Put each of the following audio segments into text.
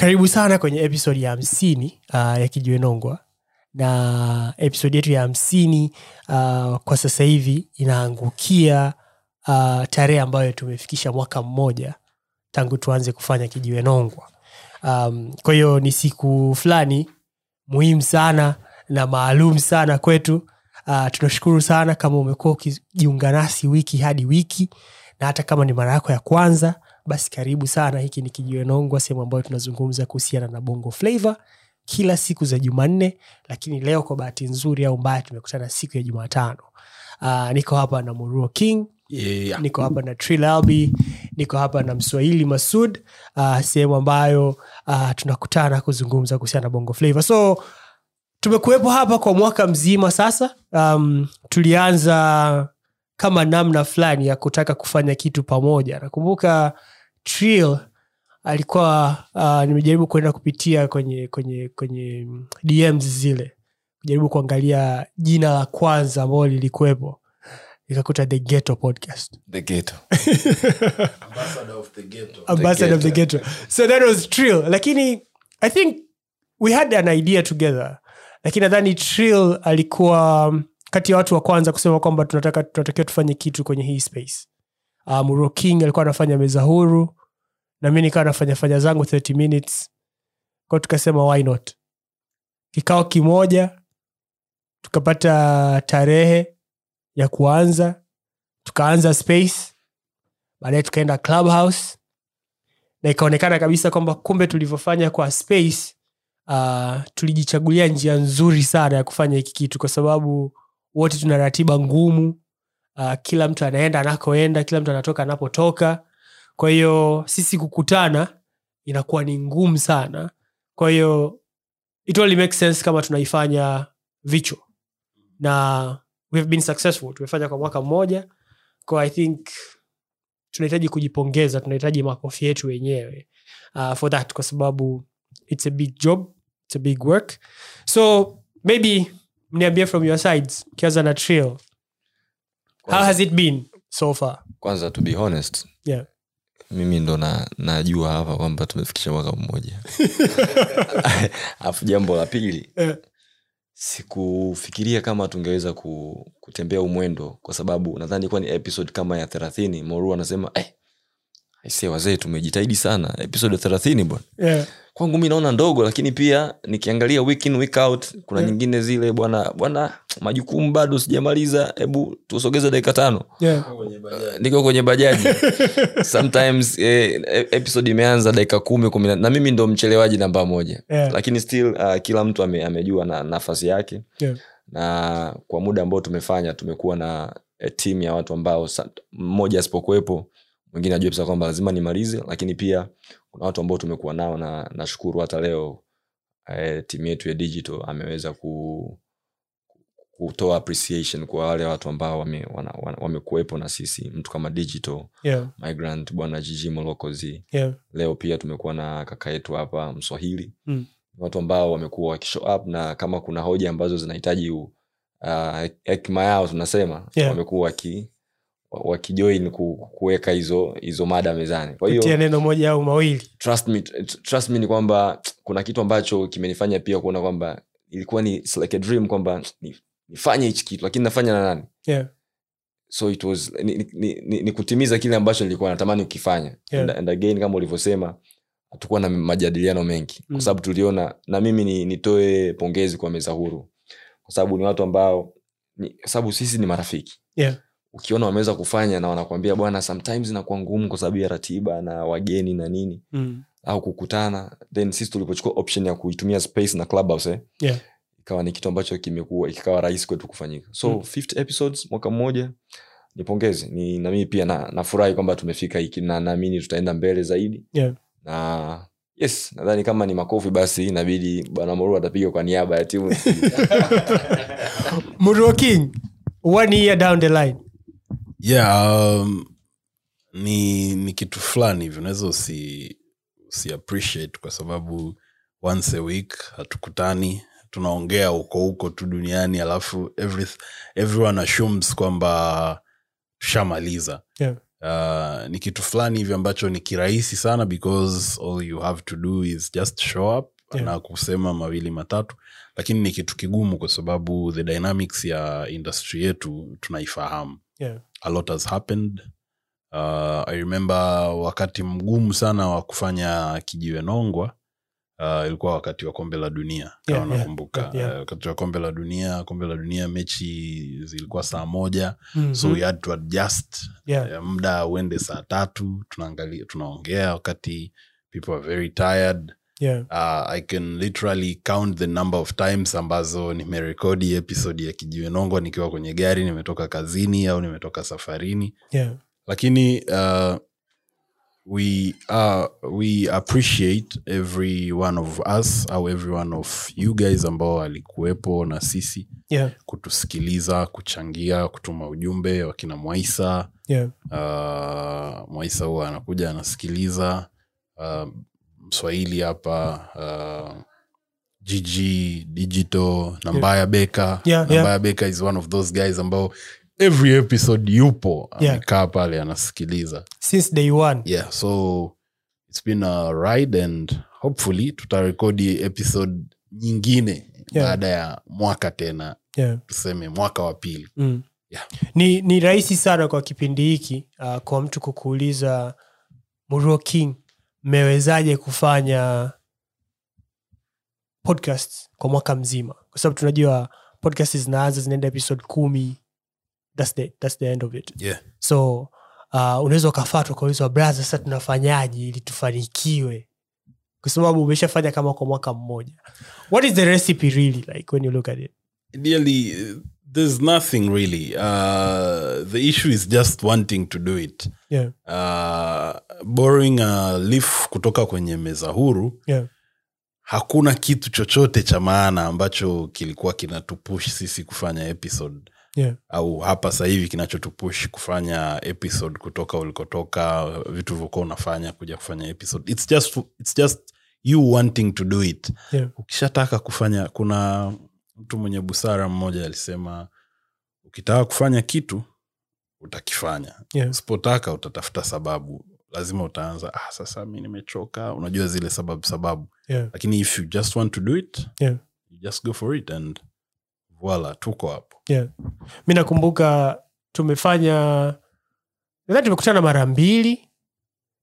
karibu sana kwenye episodi ya hamsini uh, ya kijiwenongwa na episodi yetu ya hamsini uh, kwa sasa hivi inaangukia uh, tarehe ambayo tumefikisha mwaka mmoja tangu tuanze kufanya kijiwenongwa um, kwa hiyo ni siku fulani muhimu sana na maalum sana kwetu. Uh, tunashukuru sana kama umekuwa ukijiunga nasi wiki hadi wiki na hata kama ni mara yako ya kwanza basi karibu sana hiki ni kijiwenongwa sehemu ambayo tunazungumza kuhusiana na bongo flavo kila siku za jumanne lakini leo kwa bahati nzuri au mbaya tumekutana siku ya jumatano. Uh, niko hapa na muruo king yeah. niko hapa na Trill niko hapa na mswahili masud uh, sehemu ambayo uh, tunakutana kuzungumza kuhusiana na bongo flavor so tumekuwepo hapa kwa mwaka mzima sasa. Um, tulianza kama namna fulani ya kutaka kufanya kitu pamoja. Nakumbuka Trill alikuwa uh, nimejaribu kwenda kupitia kwenye kwenye kwenye dms zile kujaribu kuangalia jina la kwanza ambalo lilikuwepo. Nikakuta the ghetto podcast. The ghetto. Ambassador of the ghetto. ambassador of the ghetto. So that was trill. Lakini i think we had an idea together. Lakini nadhani trill alikuwa um, kati ya watu wa kwanza kusema kwamba tunataka tunatakiwa tufanye kitu kwenye hii space. Um, muro king alikuwa anafanya meza huru na mi nikawa nafanya fanya zangu 30 minutes. Kwao tukasema why not? Kikao kimoja tukapata tarehe ya kuanza tukaanza space baadaye tukaenda clubhouse na ikaonekana kabisa kwamba kumbe tulivyofanya kwa space uh, tulijichagulia njia nzuri sana ya kufanya hiki kitu kwa sababu wote tuna ratiba ngumu uh, kila mtu anaenda anakoenda kila mtu anatoka anapotoka. Kwa hiyo sisi kukutana inakuwa ni ngumu sana. Kwa hiyo it only makes sense kama tunaifanya vichwa. Na we been successful tumefanya kwa mwaka mmoja. Kwa i think tunahitaji kujipongeza tunahitaji makofi yetu wenyewe uh, for that kwa sababu it's a big job it's a big work. So maybe mniambie from your sides kianza na trail how has it been so far? Kwanza to be honest yeah. mimi ndo na, najua hapa kwamba tumefikisha mwaka mmoja. Alafu jambo la pili yeah. sikufikiria kama tungeweza ku, kutembea umwendo kwa sababu nadhani kuwa ni episode kama ya thelathini. Moru anasema eh, aisee wazee tumejitahidi sana. Episode ya thelathini bwana. Yeah. Kwangu mi naona ndogo lakini pia nikiangalia week in, week out kuna Yeah. nyingine zile bwana bwana majukumu bado sijamaliza hebu tusogeze dakika tano. Yeah. Niko kwenye bajaji. Sometimes eh, episode imeanza dakika kumi kumi na- na mimi ndo mchelewaji namba moja. Yeah. lakini still uh, kila mtu ame, amejua na nafasi yake. Yeah. Na kwa muda ambao tumefanya tumekuwa na eh, timu ya watu ambao mmoja asipokuwepo mwingine ajue pisa kwamba lazima nimalize lakini pia kuna watu ambao tumekuwa nao na nashukuru hata leo eh, timu yetu ya digital ameweza ku kutoa appreciation kwa wale watu ambao wamekuwepo wame wana- na sisi mtu kama digital yeah migrant bwana jiji molokozi yeah leo pia tumekuwa na kaka yetu hapa mswahili Mm. watu ambao wamekuwa wakishow up na kama kuna hoja ambazo zinahitaji uh, yao tunasema Yeah. wamekuwa waki wakijoin kuweka hizo hizo mada mezani. Kwa hiyo neno moja au mawili. trust me, trust me ni kwamba kuna kitu ambacho kimenifanya pia kuona kwamba ilikuwa ni like a dream kwamba nifanye hichi kitu lakini nafanya na nani? Yeah. So it was ni, ni, ni, ni, ni kutimiza kile ambacho nilikuwa natamani ukifanya Yeah. and, and again kama ulivyosema hatukuwa na majadiliano mengi. Mm. kwa sababu tuliona na mimi ni, nitoe pongezi kwa meza huru. Kwa sababu ni watu ambao sababu sisi ni marafiki. Yeah ukiona wameweza kufanya na wanakwambia bwana sometimes inakuwa ngumu kwa sababu ya ratiba na wageni na nini. Mm. au kukutana then sisi tulipochukua option ya kuitumia space na clubhouse eh, yeah. ikawa ni kitu ambacho kimekuwa kikawa rahisi kwetu kufanyika. So Mm. 50 episodes mwaka mmoja ni pongezi ni na mimi pia na- nafurahi kwamba tumefika hiki na naamini tutaenda mbele zaidi. Yeah. Na yes nadhani kama ni makofi basi inabidi bwana moru atapiga kwa niaba ya timu. Muruo king one year down the line yeah um, ni ni kitu fulani hivi unaweza usi, usi appreciate kwa sababu once a week hatukutani tunaongea huko huko tu duniani alafu every, everyone assumes kwamba tushamaliza. Yeah. Uh, ni kitu fulani hivi ambacho ni kirahisi sana because all you have to do is just show up Yeah. na kusema mawili matatu lakini ni kitu kigumu kwa sababu the dynamics ya industry yetu tunaifahamu Yeah. a lot has happened uh, i remember wakati mgumu sana wa kufanya kijiwe nongwa uh, ilikuwa wakati wa kombe la dunia kama Yeah, nakumbuka yeah, yeah. Uh, wakati wa kombe la dunia kombe la dunia mechi zilikuwa saa moja Mhm. so we had to adjust Yeah. Eh, muda uende saa tatu tunaangalia tunaongea wakati people are very tired Yeah. uh, i can literally count the number of times ambazo nimerekodi episode ya kijiwe nongwa nikiwa kwenye gari nimetoka kazini au nimetoka safarini Yeah. lakini uh, we, uh, we appreciate every one of us au every one of you guys ambao walikuwepo na sisi Yeah. kutusikiliza kuchangia kutuma ujumbe wakina mwaisa Yeah. uh, mwaisa huwa anakuja anasikiliza uh, mswahili hapa uh, gg digital nambaya beka Yeah, nambaya yeah. beka is one of those guys ambao every episode yupo Yeah. amekaa pale anasikiliza Since day one. yeah so it's been a ride and hopefully tutarekodi episode nyingine Yeah. baada ya mwaka tena Yeah. tuseme mwaka wa pili Mm. Yeah. ni ni rahisi sana kwa kipindi hiki uh, kwa mtu kukuuliza Muro king mmewezaje kufanya podcast kwa mwaka mzima? Kwa sababu tunajua podcast zinaanza zinaenda episode kumi. That's the, that's the end of it. Yeah. so uh, unaweza ukafatwa ukaulizwa braha sasa tunafanyaje ili tufanikiwe? Kwa sababu umeshafanya kama kwa mwaka mmoja. What is the recipe really like when you look at it? Ideally uh, there's nothing really. Uh, the issue is just wanting to do it. Yeah. Uh, borrowing a leaf kutoka kwenye meza huru yeah. hakuna kitu chochote cha maana ambacho kilikuwa kinatupush sisi kufanya episode. Yeah. Au hapa sahivi kinachotupush kufanya episode kutoka ulikotoka vitu vilivyokuwa unafanya kuja kufanya episode. It's just, it's just you wanting to do it. Yeah. Ukishataka kufanya kuna mtu mwenye busara mmoja alisema ukitaka kufanya kitu utakifanya. Yeah. Usipotaka utatafuta sababu. Lazima utaanza ah, sasa mi nimechoka. Unajua zile sababu sababu. Yeah. Lakini if you just want to do it yeah. you just go for it and voila tuko hapo. Yeah. Mi nakumbuka tumefanya nadhani tumekutana mara mbili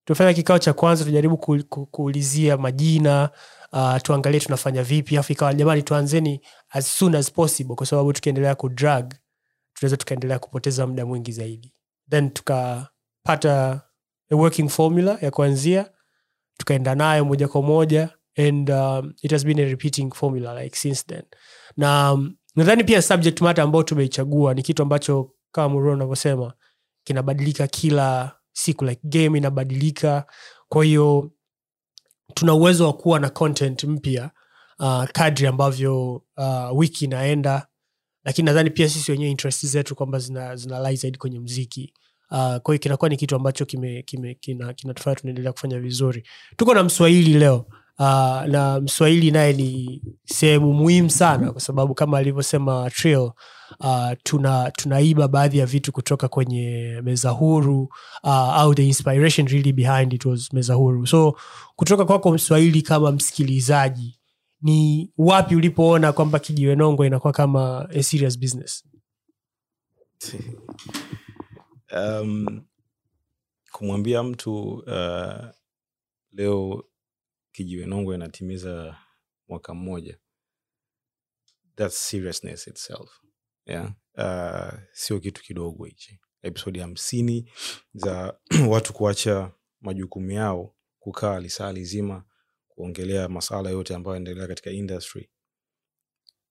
tumefanya kikao cha kwanza tujaribu ku, ku, kuulizia majina uh, tuangalie tunafanya vipi. Afu ikawa jamani tuanzeni as soon as possible kwa sababu tukiendelea kudrag tunaweza tukaendelea kupoteza muda mwingi zaidi. Then tukapata a working formula ya kuanzia tukaenda nayo moja kwa moja and um, it has been a repeating formula like since then. Na um, nadhani pia subject matter ambayo tumeichagua ni kitu ambacho kama muro unavyosema kinabadilika kila siku like game inabadilika. Kwa hiyo tuna uwezo wa kuwa na content mpya uh, kadri ambavyo uh, wiki inaenda. Lakini nadhani pia sisi wenyewe interest zetu kwamba zina, zina zaidi kwenye mziki. Uh, kwa kinakuwa ni kitu ambacho kime, kime, kina, kinatufanya tunaendelea kufanya vizuri. Tuko na mswahili leo uh, na mswahili naye ni sehemu muhimu sana kwa sababu kama alivyosema trio uh, tuna tunaiba baadhi ya vitu kutoka kwenye meza huru uh, au the inspiration really behind it was meza huru. So kutoka kwako mswahili kama msikilizaji ni wapi ulipoona kwamba kijiwe nongo inakuwa kama a serious business? Um, kumwambia mtu uh, leo kijiwe nongwe inatimiza mwaka mmoja. Thats seriousness itself. Yeah? uh, sio kitu kidogo hichi. Episodi hamsini za watu kuacha majukumu yao kukaa lisaa lizima kuongelea masala yote ambayo yanaendelea katika industry.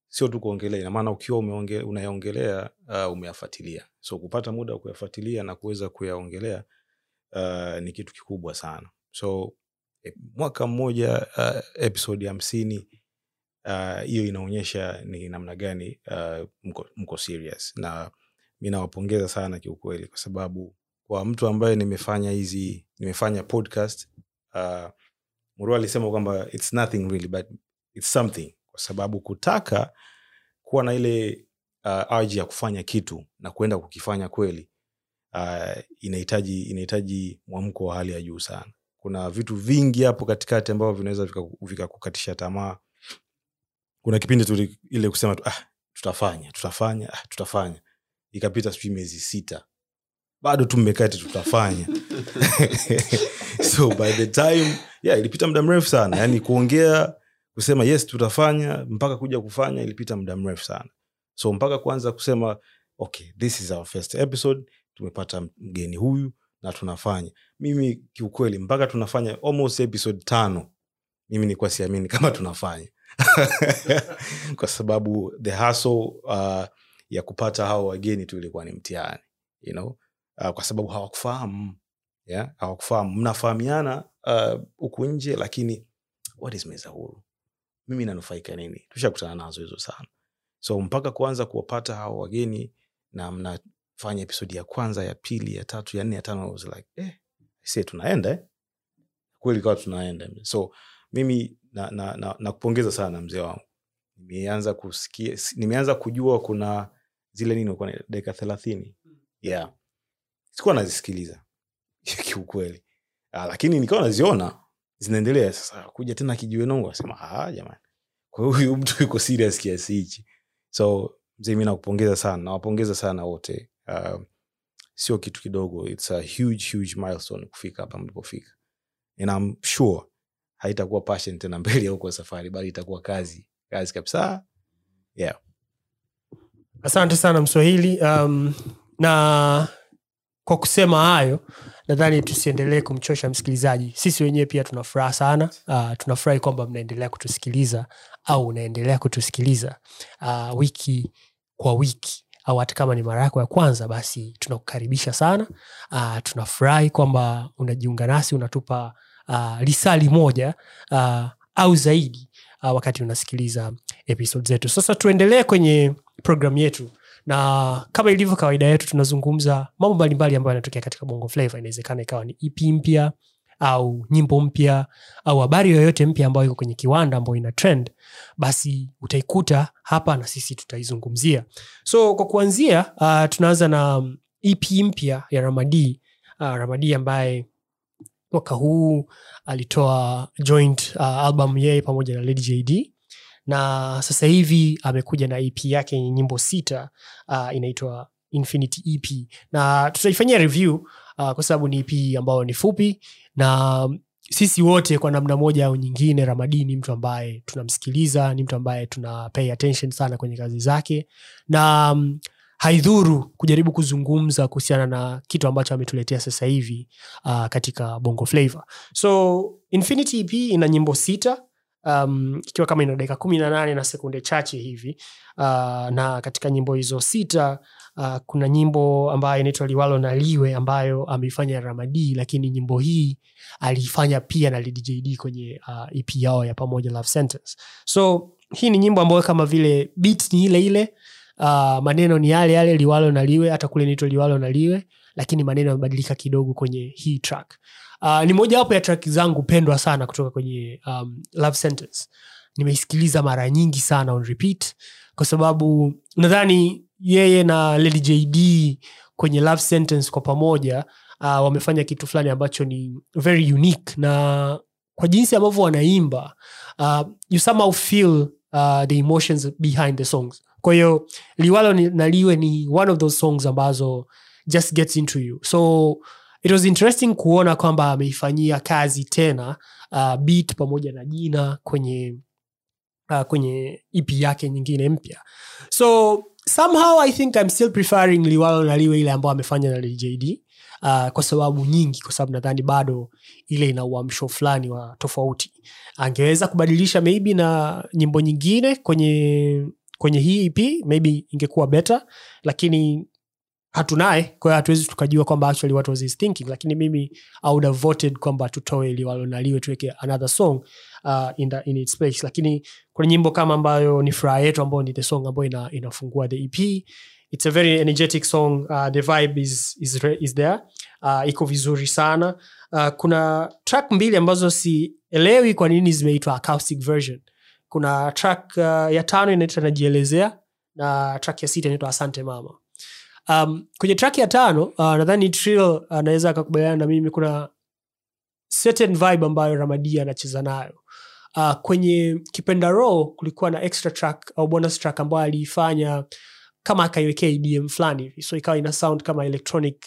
Sio tu kuongelea inamaana ukiwa unayaongelea uh, umeyafuatilia. So kupata muda wa kuyafuatilia na kuweza kuyaongelea uh, ni kitu kikubwa sana. So mwaka mmoja uh, episode hamsini ah, hiyo uh, inaonyesha ni namna gani uh, mko, mko serious. Na mi nawapongeza sana kiukweli kwa sababu kwa mtu ambaye nimefanya hizi nimefanya podcast uh, muru alisema kwamba its nothing really but its something. Kwa sababu kutaka kuwa na ile uh, arji ya kufanya kitu na kuenda kukifanya kweli uh, inahitaji inahitaji mwamko wa hali ya juu sana kuna vitu vingi hapo katikati ambavyo vinaweza vikakukatisha vikakukatisha tamaa. Kuna kipindi tu ile kusema tu, ah, tutafanya tutafanya ah, tutafanya. Ikapita sijui miezi sita. Bado tu mmekati tutafanya. So by the time yeah, ilipita muda mrefu sana. Yani kuongea kusema yes tutafanya mpaka kuja kufanya ilipita muda mrefu sana. So mpaka kuanza kusema okay this is our first episode tumepata mgeni huyu na tunafanya mimi kiukweli mpaka tunafanya almost episode tano mimi nikuwa siamini kama tunafanya kwa sababu the hustle uh, ya kupata hao wageni tu ilikuwa ni mtihani you know? uh, kwa sababu hawakufahamu yeah? hawakufahamu mnafahamiana uh, nje lakini what is meza huru mimi nanufaika nini tushakutana nazo hizo sana so mpaka kuanza kuwapata hao wageni na mnafanya episodi ya kwanza ya pili ya tatu ya nne ya tano was like eh, se tunaenda. Eh? kweli kawa tunaenda. So mimi nakupongeza na, na, na sana mzee wangu. Nimeanza kusikia nimeanza kujua kuna zile nini kwa dakika thelathini. Yeah. Sikuwa nazisikiliza. Kiukweli. Ah, lakini nikawa naziona. Zinaendelea sasa. Kuja tena kijiwenongo asema "Ah, jamani. Kwa huyu mtu yuko serious kiasi hichi. So mzee mi nakupongeza sana. Nawapongeza sana wote. Uh, sio kitu kidogo its a huge huge milestone kufika hapa mlipofika. And I'm sure haitakuwa passion tena mbele huko safari bali itakuwa kazi kazi kabisa. Yeah. Asante sana mswahili. Um, na kwa kusema hayo nadhani tusiendelee kumchosha msikilizaji. Sisi wenyewe pia tuna furaha sana. Uh, tunafurahi kwamba mnaendelea kutusikiliza au unaendelea kutusikiliza uh, wiki kwa wiki au hata kama ni mara yako ya kwanza basi tunakukaribisha sana. Uh, tunafurahi kwamba unajiunga nasi unatupa uh, lisali moja uh, au zaidi uh, wakati unasikiliza episode zetu. Sasa tuendelee kwenye programu yetu. Na kama ilivyo kawaida yetu tunazungumza mambo mbalimbali ambayo yanatokea katika bongo flava. Inawezekana ikawa ni ep mpya au nyimbo mpya au habari yoyote mpya ambayo iko kwenye kiwanda ambayo ina trend basi utaikuta hapa na sisi tutaizungumzia. So kwa kuanzia uh, tunaanza na um, ep mpya ya ramadi. Uh, ramadi ambaye mwaka huu alitoa joint uh, album yeye pamoja na lady jd na sasa hivi amekuja na ep yake yenye nyimbo sita uh, inaitwa infinity ep na tutaifanyia review uh, kwa sababu ni ep ambayo ni fupi na sisi wote kwa namna moja au nyingine ramadi ni mtu ambaye tunamsikiliza ni mtu ambaye tuna pay attention sana kwenye kazi zake na um, haidhuru kujaribu kuzungumza kuhusiana na kitu ambacho ametuletea sasa hivi uh, katika bongo flavor so infinity ep ina nyimbo sita um, ikiwa kama ina dakika kumi na nane na sekunde chache hivi uh, na katika nyimbo hizo sita uh, kuna nyimbo ambayo inaitwa liwalo na liwe ambayo ameifanya ramadi lakini nyimbo hii aliifanya pia na Lady kwenye uh, ep yao ya pamoja love sentence so hii ni nyimbo ambayo kama vile beat ni ile ile. Uh, maneno ni yale yale liwalo na liwe hata kule inaitwa liwalo na liwe lakini maneno yamebadilika kidogo kwenye hii track. Uh, ni mojawapo ya track zangu pendwa sana kutoka kwenye um, love sentence nimeisikiliza mara nyingi sana on repeat kwa sababu nadhani yeye na lady jd kwenye love sentence kwa pamoja uh, wamefanya kitu fulani ambacho ni very unique. Na kwa jinsi ambavyo wanaimba uh, you somehow feel uh, the emotions behind the songs. Kwa liwalo ni- na liwe ni one of those songs ambazo just gets into you. So it was interesting kuona kwamba ameifanyia kazi tena uh, beat pamoja na jina kwenye uh, kwenye ep yake nyingine mpya. So somehow i think i'm still preferring liwalo na liwe ile ambayo amefanya na ljd uh, kwa sababu nyingi kwa sababu nadhani bado ile ina uamsho fulani wa tofauti. Angeweza kubadilisha maybe na nyimbo nyingine kwenye kwenye hii ep maybe ingekuwa better lakini hatunaye. Kwa hiyo hatuwezi tukajua kwamba actually what was his thinking lakini mimi i would have voted kwamba tutoe liwalonaliwe tuweke another song uh, in, the, in its place. Lakini kuna nyimbo kama ambayo ni furaha yetu ambayo ni the song ambayo ina, inafungua the ep it's a very energetic song uh, the vibe is, is, is there uh, iko vizuri sana. Uh, kuna track mbili ambazo sielewi kwa nini zimeitwa acoustic version. Kuna track uh, ya tano inaitwa najielezea na track ya sita inaitwa asante mama um, kwenye track ya tano uh, nadhani trill anaweza akakubaliana na mimi kuna certain vibe ambayo ramadi anacheza nayo. Uh, kwenye kipenda ro kulikuwa na extra track au bonus track ambayo aliifanya kama akaiwekea edm fulani hivi. So ikawa ina sound kama electronic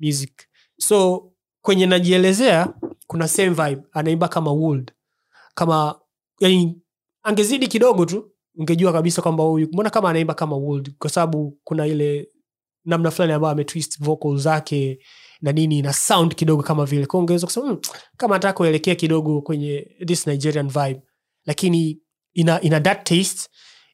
music. So kwenye najielezea kuna same vibe. Anaimba kama wold. Kama yani angezidi kidogo tu ungejua kabisa kwamba huyu mbona kama anaimba kama wold? Kwa sababu kuna ile namna fulani ambayo ametwist vocal zake na nini na sound kidogo kama vile. Kwao ungeweza kusema mm, kama nataka kuelekea kidogo kwenye this nigerian vibe. Lakini ina, ina that taste.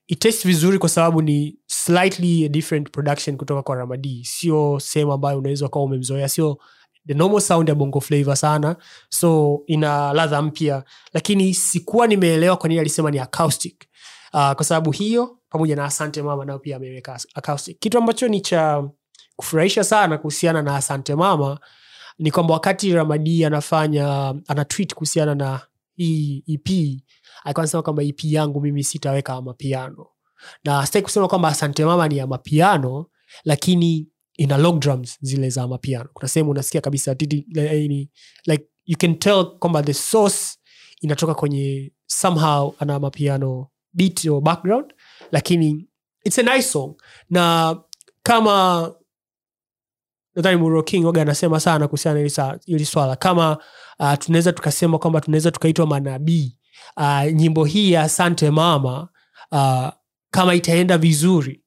It vizuri kwa sababu ni slightly a different production kutoka kwa ramadi. Sio sehemu ambayo unaweza ukawa umemzoea. Sio the normal sound ya bongo flavor sana. So ina ladha mpya. Lakini sikuwa nimeelewa kwa nini alisema ni acoustic. Uh, kwa sababu hiyo pamoja na asante mama nao pia ameweka acoustic kitu ambacho ni cha kufurahisha sana kuhusiana na asante mama ni kwamba wakati ramadi anafanya ana tweet kuhusiana na hii ep alikuwa anasema kwamba ep yangu mimi sitaweka mapiano. Na sitaki kusema kwamba asante mama ni ya mapiano lakini ina log drums zile za mapiano. Kuna sehemu unasikia kabisa titi, eh, like you can tell kwamba the source inatoka kwenye somehow ana mapiano beat or background lakini it's a nice song. Na kama nadhani king waga anasema sana kuhusiana hili swala. Kama uh, tunaweza tukasema kwamba tunaweza tukaitwa manabii uh, nyimbo hii ya asante mama uh, kama itaenda vizuri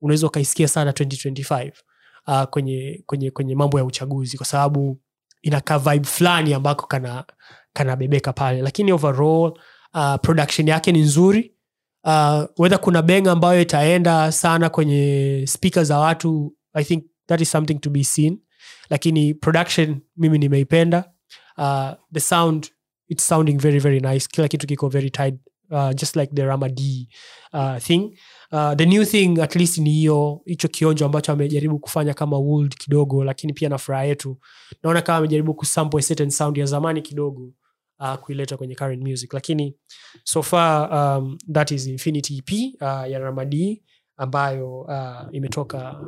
unaweza ukaisikia sana 2025 uh, kwenye, kwenye, kwenye mambo ya uchaguzi kwa sababu inakaa vibe fulani ambako kana kanabebeka pale. Lakini overall uh, production yake ni nzuri uh, whether kuna beng ambayo itaenda sana kwenye spika za watu i think that is something to be seen. Lakini production mimi nimeipenda. Uh, the sound it's sounding very very nice. Kila kitu kiko very tight uh, just like the ramadi uh, thing. Uh, the new thing at least ni hiyo hicho kionjo ambacho amejaribu kufanya kama wold kidogo lakini pia na furaha yetu. Naona kama amejaribu kusample a certain sound ya zamani kidogo uh, kuileta kwenye current music. Lakini so far um, that is infinity ep uh, ya ramadi ambayo uh, imetoka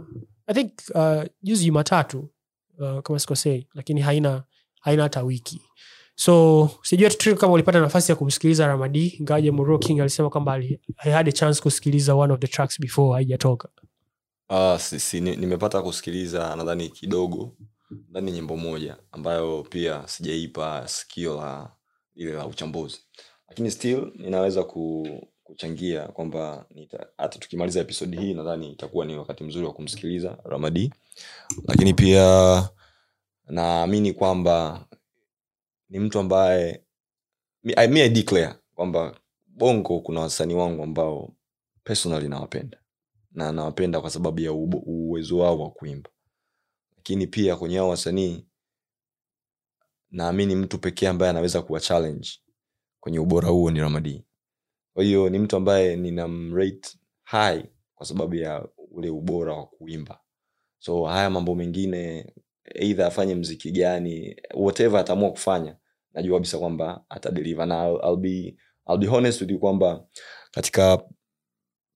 i think uh, juzi jumatatu uh, kama sikosei lakini haina haina hata wiki. So sijui kama ulipata nafasi ya kumsikiliza ramadi ingawaje muro king alisema kwamba I had a chance kusikiliza one of the tracks before haijatoka. Uh, si, si, ni- nimepata kusikiliza nadhani kidogo ndani nyimbo moja ambayo pia sijaipa sikio la ile la uchambuzi. Lakini still ninaweza ku, kuchangia kwamba hata tukimaliza episodi hii nadhani itakuwa ni wakati mzuri wa kumsikiliza ramadi. Lakini pia naamini kwamba ni mtu ambaye mi, I, mi I declare kwamba bongo kuna wasanii wangu ambao personally nawapenda. Na nawapenda kwa sababu ya uwezo wao wa kuimba. Lakini pia kwenye hao wasanii naamini mtu pekee ambaye anaweza kuwa challenge kwenye ubora huo ni ramadi kwa hiyo ni mtu ambaye ninamrate high kwa sababu ya ule ubora wa kuimba. So haya mambo mengine eidha afanye mziki gani whatever ataamua kufanya najua kabisa kwamba atadeliver. Na I'll, be, I'll be honest with you kwamba katika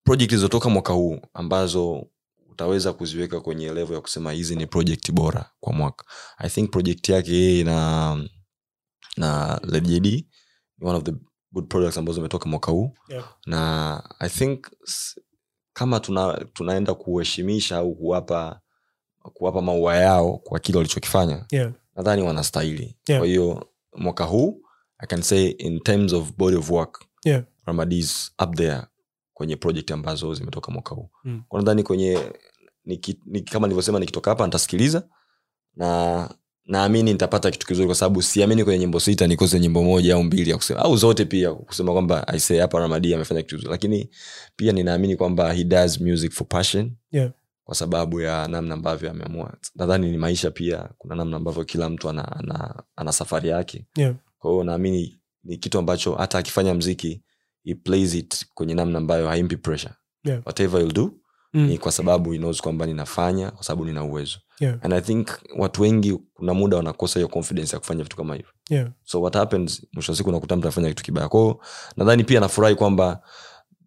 project zilizotoka mwaka huu ambazo utaweza kuziweka kwenye level ya kusema hizi ni project bora kwa mwaka i think project yake yeye na na ni one of the good products ambazo zimetoka mwaka huu Yeah. na i think kama tuna, tunaenda kuheshimisha au kuwapa kuwapa maua yao kwa kile walichokifanya yeah. nadhani wanastahili Yeah. kwa hiyo mwaka huu i can say in terms of body of work Yeah. ramadis up there kwenye project ambazo zimetoka mwaka huu Mm. kwa nadhani kwenye niki, niki, kama nilivyosema nikitoka hapa nitasikiliza na naamini nitapata kitu kizuri kwa sababu siamini kwenye nyimbo sita nikose nyimbo moja au mbili ya kusema au zote pia kusema kwamba I hapa ramadi amefanya kitu kizuri lakini pia ninaamini kwamba he does music for passion Yeah. kwa sababu ya namna ambavyo ameamua nadhani ni maisha pia kuna namna ambavyo kila mtu ana, ana, ana safari yake Yeah. kwa hiyo naamini ni kitu ambacho hata akifanya mziki he plays it kwenye namna ambayo haimpi pressure Yeah. whatever you'll do Mm. ni kwa sababu he knows kwamba ninafanya kwa sababu nina uwezo Yeah. and i think watu wengi kuna muda wanakosa hiyo confidence ya kufanya vitu kama hivyo Yeah. so what happens mwisho wa siku unakuta mtu anafanya kitu kibaya kwao nadhani pia nafurahi kwamba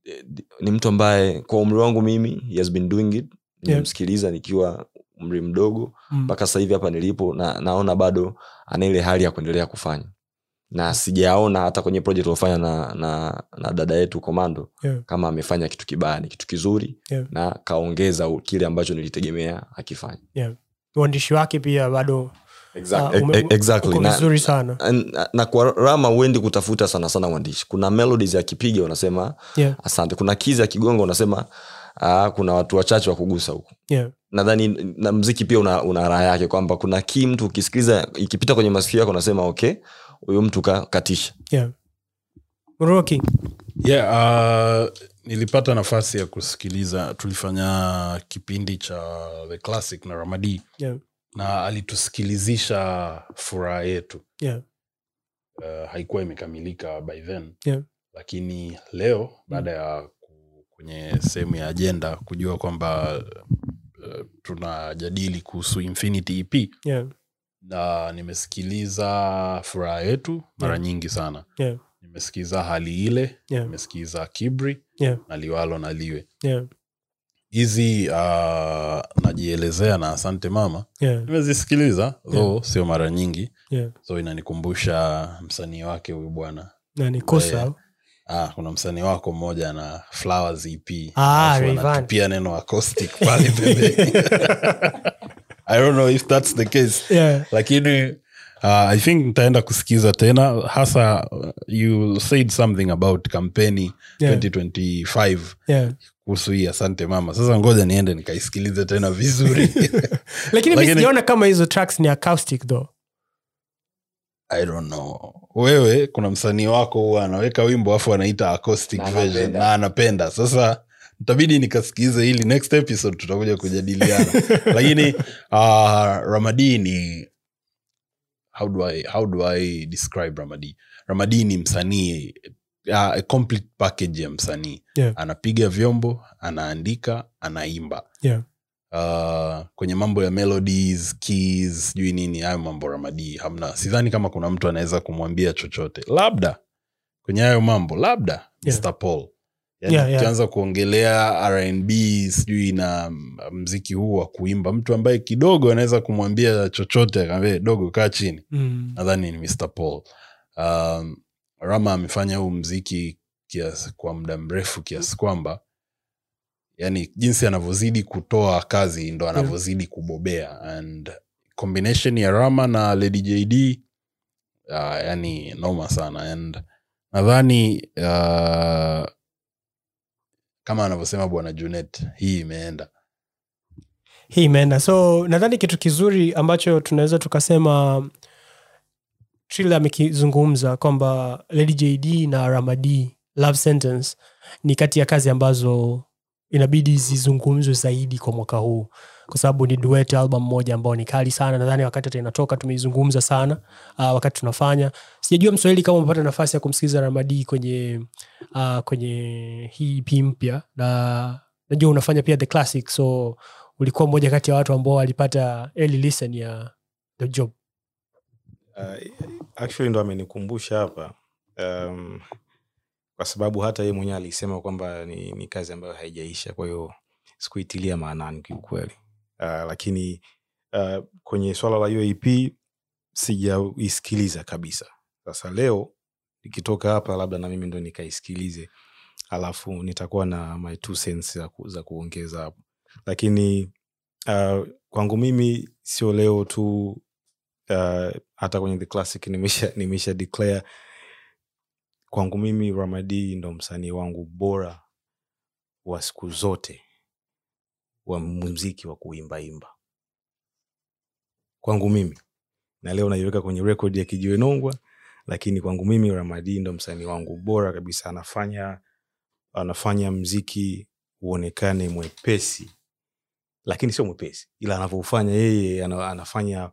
eh, ni mtu ambaye kwa umri wangu mimi he has been doing it nimemsikiliza nikiwa umri mdogo Mm. mpaka sasa hivi hapa nilipo na naona bado ana ile hali ya kuendelea kufanya na sijaona hata kwenye project uliofanya na, na, na dada yetu komando Yeah. kama amefanya kitu kibaya ni kitu kizuri Yeah. na kaongeza kile ambacho nilitegemea akifanya uandishi wake pia bado exactly. Uh, ume- E- e- exactly. uko Na- sana na, na kwa rama uendi kutafuta sana sana uandishi kuna melodies akipiga unasema yeah, asante kuna kizi akigonga unasema ah, kuna watu wachache wa kugusa huku yeah. nadhani na mziki pia una, una raha yake kwamba kuna ki mtu ukisikiliza ikipita kwenye masikio yako unasema okay huyu mtu kakatisha yeah. Yeah, uh, nilipata nafasi ya kusikiliza tulifanya kipindi cha the classic na ramadi Yeah, na alitusikilizisha furaha yetu. Yeah, uh, haikuwa imekamilika by then. Yeah. lakini leo baada ya kwenye sehemu ya ajenda kujua kwamba uh, tunajadili kuhusu infinity ep yeah, na nimesikiliza furaha yetu mara Yeah. nyingi sana. Yeah, nimesikiliza hali ile Yeah. nimesikiza kibri yeah, na liwalo na liwe. Yeah, hizi uh, najielezea na asante mama. Yeah, nimezisikiliza though sio mara nyingi. Yeah. so inanikumbusha msanii wake huyu bwana. Yeah. ah, kuna msanii wako mmoja na flowers ep Ah, pia neno acoustic pale pembeni i don't know if that's the case. Yeah, lakini uh, i think nitaenda kusikiza tena. Hasa uh, you said something about kampeni Yeah. 2025 yeah. kuhusu hii asante mama. Sasa ngoja niende nikaisikilize tena vizuri. Lakini mi sijaona kama hizo tracks ni acoustic though. I don't know. Wewe kuna msanii wako huwa anaweka wimbo afu anaita acoustic Na version anapenda. na anapenda. Sasa itabidi nikasikize ili next episode tutakuja kujadiliana. Lakini uh, ramadi ni how do I, how do I describe ramadi? Ramadi ni msanii uh, a complete package ya msanii. Yeah. anapiga vyombo anaandika anaimba. Yeah, uh, kwenye mambo ya melodies keys sijui nini hayo mambo ramadi hamna. Sidhani kama kuna mtu anaweza kumwambia chochote. Labda kwenye hayo mambo labda Yeah. mr paul yani Yeah, yeah. ukianza kuongelea rnb sijui na mziki huu wa kuimba mtu ambaye kidogo anaweza kumwambia chochote akaambia dogo kaa chini. Mm. nadhani ni mr paul. Um, rama amefanya huu mziki kiasi, kwa muda mrefu kiasi kwamba yani jinsi anavyozidi kutoa kazi ndo anavyozidi kubobea. And combination ya rama na lady jd uh, yani noma sana. And nadhani uh, kama anavyosema bwana junet hii imeenda. Hii imeenda. So nadhani kitu kizuri ambacho tunaweza tukasema tril amekizungumza kwamba lady jd na ramad love sentence ni kati ya kazi ambazo inabidi zizungumzwe zaidi kwa mwaka huu kwa sababu ni duet album moja ambao ni kali sana. Nadhani wakati hata inatoka tumeizungumza sana uh, wakati tunafanya. Sijajua mswahili kama umepata nafasi ya kumsikiliza ramadi kwenye uh, kwenye hii ep mpya. Na najua unafanya pia the classic so ulikuwa mmoja kati ya watu ambao walipata early listen ya the job. Uh, actually ndo amenikumbusha hapa. Um, kwa sababu hata yeye mwenyewe alisema kwamba ni, ni kazi ambayo haijaisha kwa hiyo sikuitilia maanani kiukweli uh, lakini uh, kwenye swala la UAP sijaisikiliza kabisa. Sasa leo ikitoka hapa labda na mimi ndo nikaisikilize alafu nitakuwa na my two cents za, ku, za kuongeza hapo. Lakini uh, kwangu mimi sio leo tu uh, hata kwenye the classic nimesha, nimesha declare kwangu mimi ramadi ndo msanii wangu bora wa siku zote wa muziki wa kuimbaimba kwangu mimi na leo naiweka kwenye rekodi ya kijiwe lakini kwangu mimi ramadi ndo msanii wangu bora kabisa anafanya anafanya mziki uonekane mwepesi. Lakini sio mwepesi ila anavyoufanya yeye ana- anafanya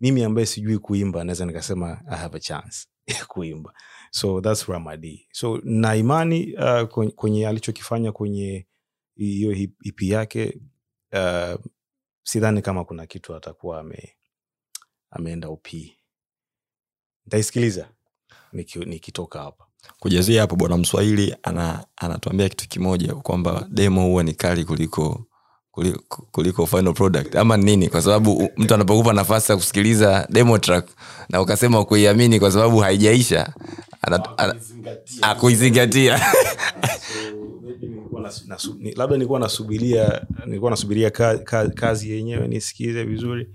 mimi ambaye sijui kuimba naweza nikasema i have a chance kuimba. So thats ramadi. So na uh, kwenye, alichokifanya kwenye hiyo ip yake uh, sidhani kama kuna kitu atakuwa ame, ameenda upii ntaisikiliza nikitoka niki- nikitoka hapa. Kujazia hapo bwana mswahili ana, anatuambia kitu kimoja kwamba demo huwa ni kali kuliko kuliko, kuliko final product. Ama nini? Kwa sababu mtu anapokupa nafasi ya kusikiliza demo track na ukasema kuiamini kwa sababu haijaisha akuizingatia labda nilikuwa nasubiria nilikuwa nasubiria ka, ka, kazi yenyewe nisikize vizuri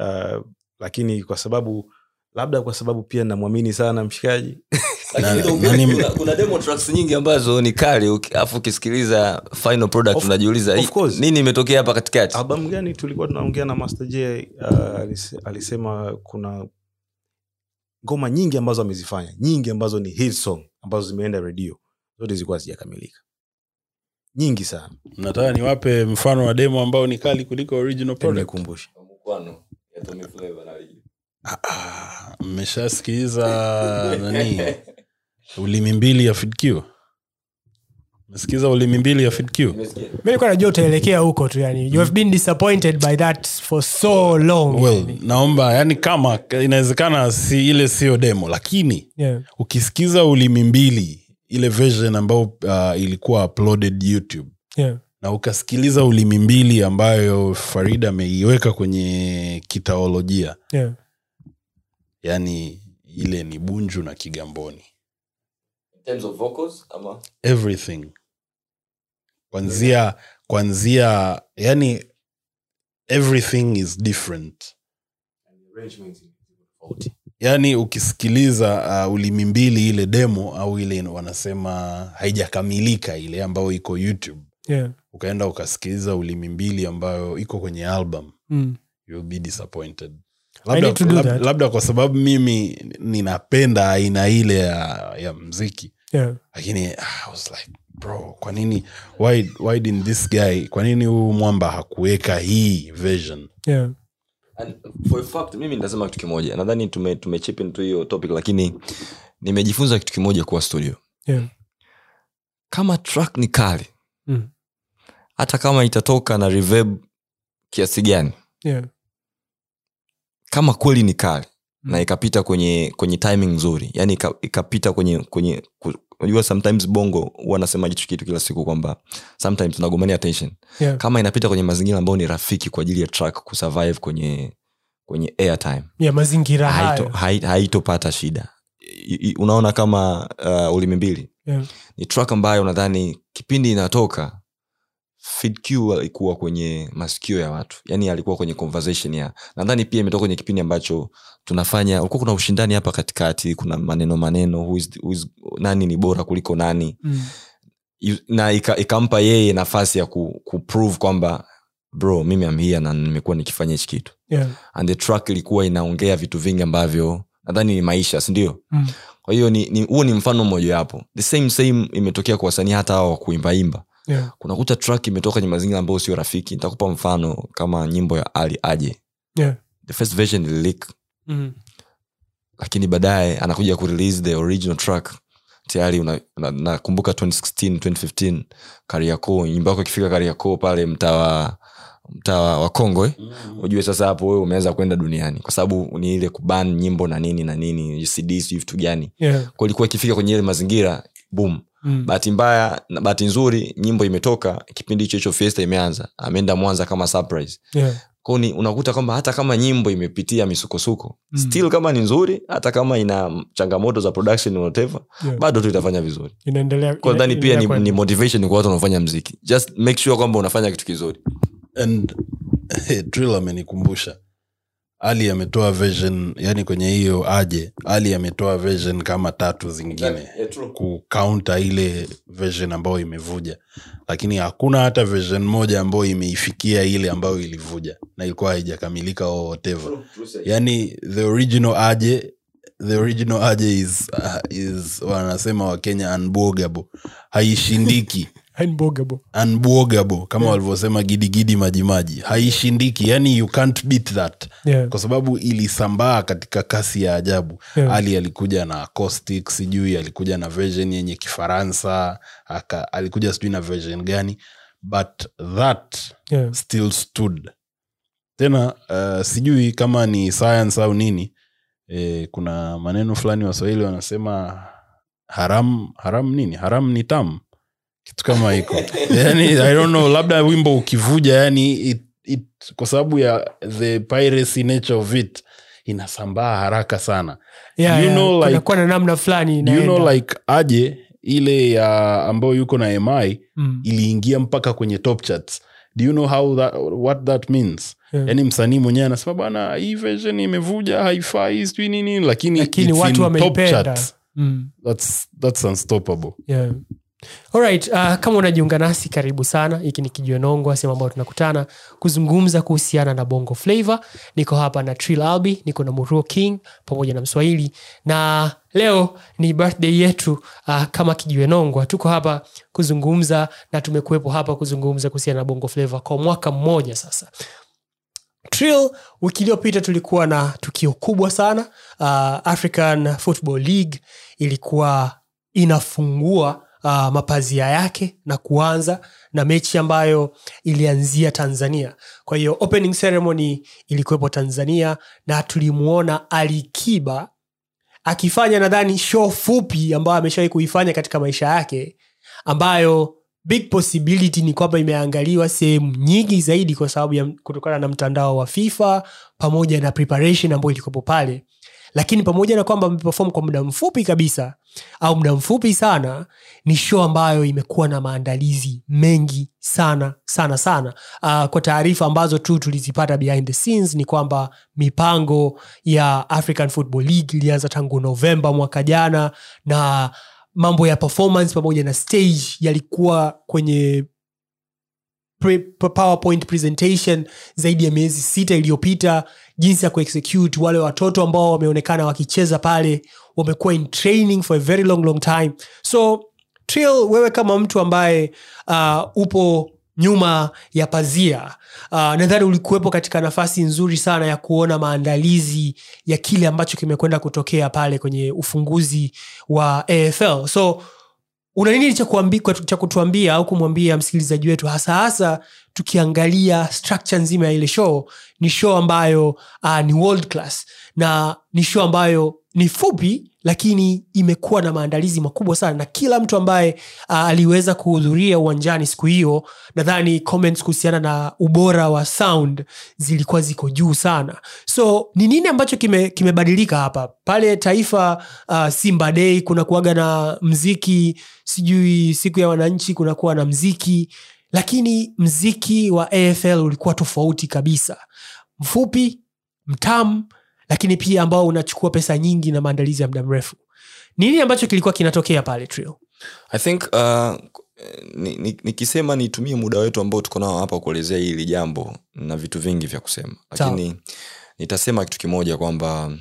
uh, lakini kwa sababu labda kwa sababu pia namwamini sana mshikaji. Kuna- demo tracks nyingi ambazo ni kali afu ukisikiliza final product unajiuliza of "Hii- course. nini imetokea hapa katikati? Albamu gani tulikuwa tunaongea na master j uh, alisema kuna ngoma nyingi ambazo amezifanya nyingi ambazo ni hit song ambazo zimeenda redio zote zilikuwa zijakamilika nyingi sana. Nataka niwape mfano wa demo ambao ni kali kuliko original product. Lil. Ah, ah, mmeshasikiliza nani? Ulimi mbili ya fidq mesikiza ulimi mbili ya fidq mi nilikuwa najua utaelekea huko tu yani you have been disappointed by that for so long well yani. naomba yani kama inawezekana si ile sio demo lakini yeah. ukisikiza ulimi mbili ile version ambayo uh, ilikuwa uploaded youtube Yeah. na ukasikiliza ulimi mbili ambayo farida ameiweka kwenye kitaolojia Yeah. yani ile ni bunju na kigamboni In terms of vocals, ama? everything kwanzia kwanzia yani everything is different yaani ukisikiliza uh, ulimi mbili ile demo au ile wanasema haijakamilika ile ambayo iko youtube Yeah. ukaenda ukasikiliza ulimi mbili ambayo iko kwenye album Mm. you'll be disappointed labda, that. labda kwa sababu mimi ninapenda aina ile ya, ya mziki Yeah. lakini ah, I was like bro kwa nini why, why didn't this guy kwa nini huu mwamba hakuweka hii version Yeah. And for fact mimi nitasema kitu kimoja nadhani tume, tumechip into hiyo topic lakini nimejifunza kitu kimoja kuwa studio Yeah. kama track ni kali Mm. hata kama itatoka na reverb kiasi gani Yeah. kama kweli ni kali Mm. na ikapita kwenye kwenye timing nzuri yani ikapita kwenye kwenye unajua sometimes bongo huwa nasema kitu kila siku kwamba sometimes tunagombania attention. Yeah. kama inapita kwenye mazingira ambayo ni rafiki kwa ajili ya track kusurvive kwenye kwenye airtime. Yeah, mazingira haito- haito, hai- haitopata shida. I- i- unaona kama uh, ulimi mbili. Yeah. ni track ambayo nadhani kipindi inatoka FeedQ alikuwa kwenye masikio ya watu yani alikuwa kwenye conversation ya nadhani pia imetoka kwenye kipindi ambacho tunafanya ulikuwa kuna ushindani hapa katikati kuna maneno maneno who is, who is, nani ni bora kuliko nani Mm. Na ika- ikampa yeye nafasi ya ku, kuprove kwamba bro mimi am here na nimekuwa nikifanya hichi kitu Yeah. and the track ilikuwa inaongea vitu vingi ambavyo nadhani ni maisha sindio Mm. kwa hiyo ni, ni, ni mfano mmojawapo the same same imetokea kwa wasanii hata hao wa kuimbaimba Yeah. kunakuta track imetoka kwenye mazingira ambayo sio rafiki nitakupa mfano kama nyimbo ya ali aje Yeah. the first version ililik Mm. lakini baadaye anakuja kurelease the original track tayari nakumbuka na, na 2016 2015 kariakoo nyimbo yako ikifika kariakoo pale mtaa wa mtaa wa- wa kongo eh? ujue sasa hapo wewe umeanza kwenda duniani kwa sababu ni ile kuban nyimbo na nini na nini cd sijui vitu gani Yeah. kwa ilikuwa ikifika kwenye ile mazingira boom Mm. bahati mbaya na bahati nzuri nyimbo imetoka kipindi hicho hicho fiesta imeanza ameenda mwanza kama surprise Yeah. koni unakuta kwamba hata kama nyimbo imepitia misukosuko Mm. still kama ni nzuri hata kama ina changamoto za production whatever Yeah. bado tu itafanya vizuri inaendelea kwa pia ni, ni motivation kwa watu wanaofanya mziki just make sure kwamba unafanya kitu kizuri and drill amenikumbusha ali ametoa version yani kwenye hiyo aje ali ametoa version kama tatu zingine. Kukaunta ile version ambayo imevuja. Lakini hakuna hata version moja ambayo imeifikia ile ambayo ilivuja. Na ilikuwa haijakamilika or whatever. Yani the original aje the original aje is, uh, is wanasema wakenya unbogable haishindiki Unbogable. unbogable kama walivyosema gidigidi majimaji haishindiki yani you can't beat that Yeah. kwa sababu ilisambaa katika kasi ya ajabu Yeah. ali alikuja na acoustic sijui alikuja na version yenye kifaransa aka, alikuja sijui na version gani but that Yeah. still stood tena uh, sijui kama ni science au nini e, kuna maneno fulani waswahili wanasema haram haram nini haram ni tamu kitu kama hiko yani i don't know labda wimbo ukivuja yani it, it, kwa sababu ya the piracy nature of it inasambaa haraka sana Yeah, You yeah. like- na namna fulani you know like aje ile ya ambayo yuko na mi Mm. iliingia mpaka kwenye top charts do you know how that, what that means Yeah. yani msanii mwenyewe anasema bana hii version imevuja haifai sijui nini lakini, lakini watu wameipenda mm. that's, that's unstoppable yeah. Alright, uh, kama unajiunga nasi karibu sana. Hiki ni kijuenongwa sehemu ambayo tunakutana kuzungumza kuhusiana na bongo flavor niko hapa na Trill albi niko na muruo king pamoja na mswahili. Na leo ni birthday yetu uh, kama kijiwenongwa tuko hapa kuzungumza na tumekuwepo hapa kuzungumza kuhusiana na bongo flavor kwa mwaka mmoja sasa. Trill, wiki iliyopita tulikuwa na tukio kubwa sana. Uh, african football league ilikuwa inafungua uh, mapazia yake na kuanza na mechi ambayo ilianzia tanzania. Kwa hiyo opening ceremony ilikuwepo tanzania na tulimwona alikiba akifanya nadhani show fupi ambayo ameshawahi kuifanya katika maisha yake ambayo big possibility ni kwamba imeangaliwa sehemu nyingi zaidi kwa sababu ya kutokana na mtandao wa fifa pamoja na preparation ambayo ilikuwepo pale lakini pamoja na kwamba ameperform kwa muda mfupi kabisa au muda mfupi sana ni show ambayo imekuwa na maandalizi mengi sana sana sana. Uh, kwa taarifa ambazo tu tulizipata behind the scenes ni kwamba mipango ya african football league ilianza tangu novemba mwaka jana na mambo ya performance pamoja na stage yalikuwa kwenye powerpoint presentation zaidi ya miezi sita iliyopita jinsi ya kuexecute wale watoto ambao wameonekana wakicheza pale wamekuwa in training for a very long long time. So Trill, wewe kama mtu ambaye uh, upo nyuma ya pazia uh, nadhani ulikuwepo katika nafasi nzuri sana ya kuona maandalizi ya kile ambacho kimekwenda kutokea pale kwenye ufunguzi wa afl so una nini cha, kutuambia au kumwambia msikilizaji wetu hasa hasa tukiangalia structure nzima ya ile show ni show ambayo uh, ni world class na ni show ambayo ni fupi lakini imekuwa na maandalizi makubwa sana na kila mtu ambaye uh, aliweza kuhudhuria uwanjani siku hiyo nadhani comments kuhusiana na ubora wa sound zilikuwa ziko juu sana. So ni nini ambacho kime- kimebadilika hapa? Pale taifa uh, simba day kuna kuaga na mziki sijui siku ya wananchi kunakuwa na mziki lakini mziki wa afl ulikuwa tofauti kabisa. Mfupi mtamu lakini pia ambao unachukua pesa nyingi na maandalizi ya muda mrefu. Nini ambacho kilikuwa kinatokea pale trio? I think uh, nikisema ni- ni nitumie muda wetu ambao tuko nao hapa kuelezea hili jambo na vitu vingi vya kusema. Lakini nitasema kitu kimoja kwamba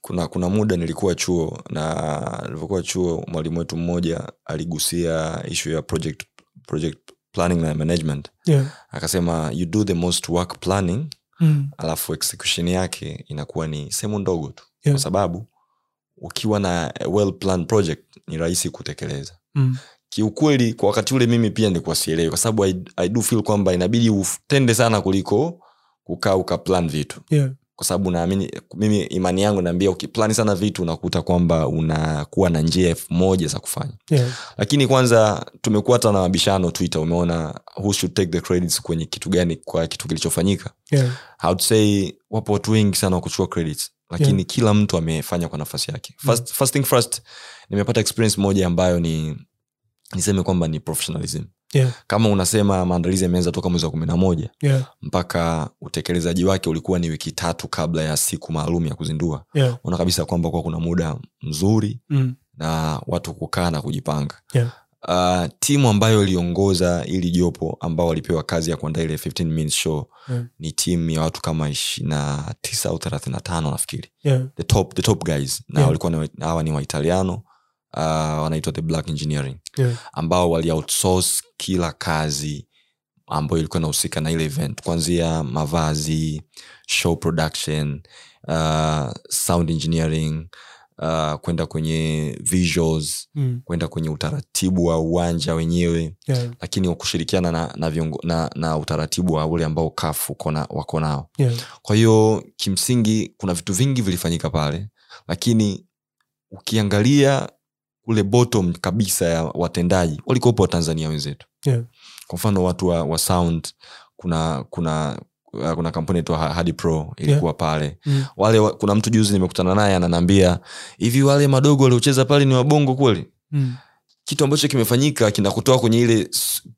kuna kuna muda nilikuwa chuo na nilivyokuwa chuo mwalimu wetu mmoja aligusia ishu ya project, project planning na management. Yeah. akasema you do the most work planning mm. alafu execution yake inakuwa ni sehemu ndogo tu Yeah. kwa sababu ukiwa na well planned project ni rahisi kutekeleza Mm. kiukweli kwa wakati ule mimi pia nilikuwa sielewi kwa sababu I, i do feel kwamba inabidi utende sana kuliko kukaa ukaplan vitu Yeah. Kwa sababu naamini mimi imani yangu naambia ukiplani sana vitu unakuta kwamba unakuwa na njia elfu moja za kufanya Yeah. lakini kwanza tumekuwa hata na mabishano twitter umeona who should take the credits kwenye kitu gani kwa kitu kilichofanyika Yeah. I would say wapo watu wengi sana wakuchukua credits lakini Yeah. kila mtu amefanya kwa nafasi yake first, first thing first nimepata experience moja ambayo ni niseme kwamba ni professionalism Yeah. kama unasema maandalizi yameanza toka mwezi wa kumi na moja Yeah. mpaka utekelezaji wake ulikuwa ni wiki tatu kabla ya siku maalum ya kuzindua Yeah. ona kabisa kwamba kuwa kuna muda mzuri Mm. na watu kukaa na kujipanga Yeah. uh, timu ambayo iliongoza ili jopo ambao walipewa kazi ya kuandaa ile 15 minutes show Yeah. ni timu ya watu kama ishirina tisa au thelathini na tano nafikiri Yeah. the top, the top guys na Yeah. walikuwa hawa ni waitaliano uh, wanaitwa the black engineering Yeah. ambao wali outsource kila kazi ambayo ilikuwa inahusika na ile event kuanzia mavazi show production uh, sound engineering uh, kwenda kwenye visuals Mm. kwenda kwenye utaratibu wa uwanja wenyewe Yeah. lakini kushirikiana na, na, viongo, na, na utaratibu wa ule ambao kaf wako nao Yeah. kwa hiyo kimsingi kuna vitu vingi vilifanyika pale lakini ukiangalia kule bottom kabisa ya watendaji walikuwepo watanzania wenzetu Yeah. kwa mfano watu wa, wa sound kuna kuna uh, kuna kampuni itwa hadi pro ilikuwa yeah. pale Mm. wale wa, kuna mtu juzi nimekutana naye ananaambia hivi wale madogo waliocheza pale ni wabongo kweli Mm. kitu ambacho kimefanyika kinakutoa kwenye ile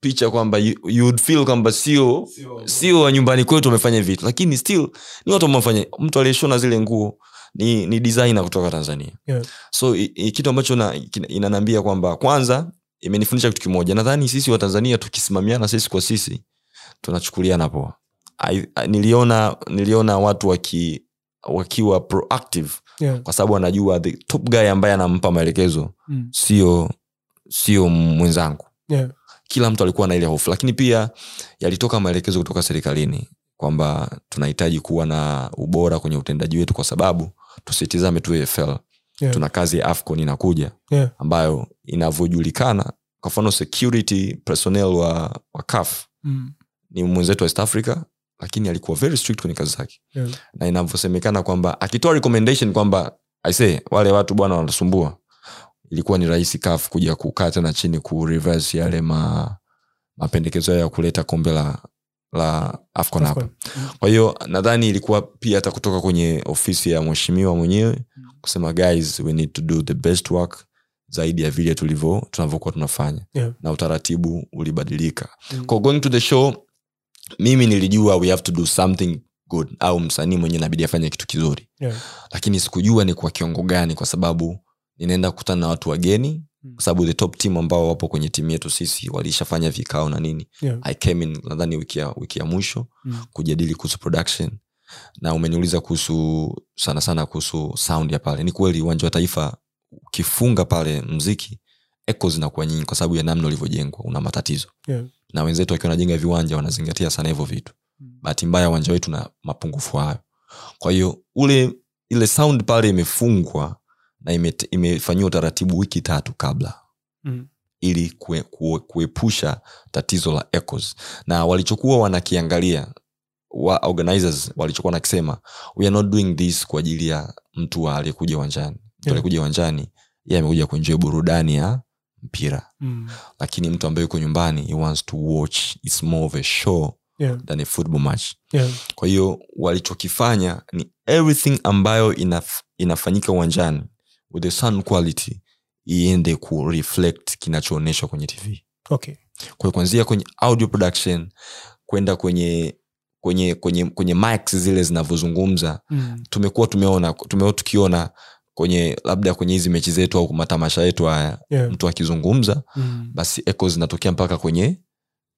picha kwamba you, you feel kwamba sio sio wa nyumbani kwetu wamefanya vitu lakini still ni watu wamefanya mtu aliyeshona zile nguo ni, ni designer kutoka tanzania Yeah. so i, i, kitu ambacho na, kina- kwamba kwanza imenifundisha kitu kimoja nadhani sisi watanzania tukisimamiana sisi kwa sisi tunachukuliana poa niliona niliona watu waki, wakiwa proactive Yeah. kwa sababu anajua the top guy ambaye anampa maelekezo Mm. sio sio mwenzangu Yeah. kila mtu alikuwa na ile hofu lakini pia yalitoka maelekezo kutoka serikalini kwamba tunahitaji kuwa na ubora kwenye utendaji wetu kwa sababu tusitizame tu AFL Yeah. tuna kazi ya afcon inakuja Yeah. ambayo inavyojulikana kwa mfano security personnel wa, wa CAF Mm. ni mwenzetu wa east africa lakini alikuwa very strict kwenye kazi zake Yeah. na inavyosemekana kwamba akitoa recommendation kwamba aise wale watu bwana wanasumbua ilikuwa ni rahisi CAF kuja kukaa tena chini kureverse yale ma, mapendekezo yao ya kuleta kombe la la afcon hapa kwa hiyo nadhani ilikuwa pia hata kutoka kwenye ofisi ya mheshimiwa mwenyewe kusema guys we need to do the best work zaidi ya vile tulivyo tunavyokuwa tunafanya Yeah. na utaratibu ulibadilika Mm. Kwa going to the show mimi nilijua we have to do something good au msanii mwenyewe inabidi afanye kitu kizuri Yeah. lakini sikujua ni kwa kiongo gani kwa sababu ninaenda kukutana na watu wageni Mm. kwa sababu the top team ambao wapo kwenye timu yetu sisi walishafanya vikao na nini Yeah. i came in nadhani wiki ya, wiki ya mwisho Mm. kujadili kuhusu production na umeniuliza kuhusu sana sana kuhusu sound ya pale ni kweli uwanja wa taifa ukifunga pale mziki echo zinakuwa nyingi kwa sababu ya namna ulivyojengwa una matatizo Yeah. na wenzetu wakiwa wanajenga viwanja wanazingatia sana hivyo vitu Mm. bahati mbaya uwanja wetu na mapungufu hayo kwa hiyo ule ile sound pale imefungwa na ime- imefanyiwa utaratibu wiki tatu kabla Mm. ili kue, kue, kuepusha tatizo la echoes na walichokuwa wanakiangalia wa organizers walichokuwa nakisema we are not doing this kwa ajili ya mtu aliyekuja uwanjani mtu aliyekuja uwanjani yeye amekuja kuenjoy burudani ya mpira Mm. lakini mtu ambaye yuko nyumbani he wants to watch its more of a show Yeah. than a football match Yeah. kwa hiyo walichokifanya ni everything ambayo inaf, inafanyika uwanjani with the sound quality iende ku reflect kinachoonyeshwa kwenye tv Okay. kwa kuanzia kwenye audio production kwenda kwenye kwenye kwenye kwenye mics zile zinavyozungumza Mm. tumekuwa tumeona tumekuwa tukiona kwenye labda kwenye hizi mechi zetu au matamasha yetu haya Yeah. mtu akizungumza Mm. basi echo zinatokea mpaka kwenye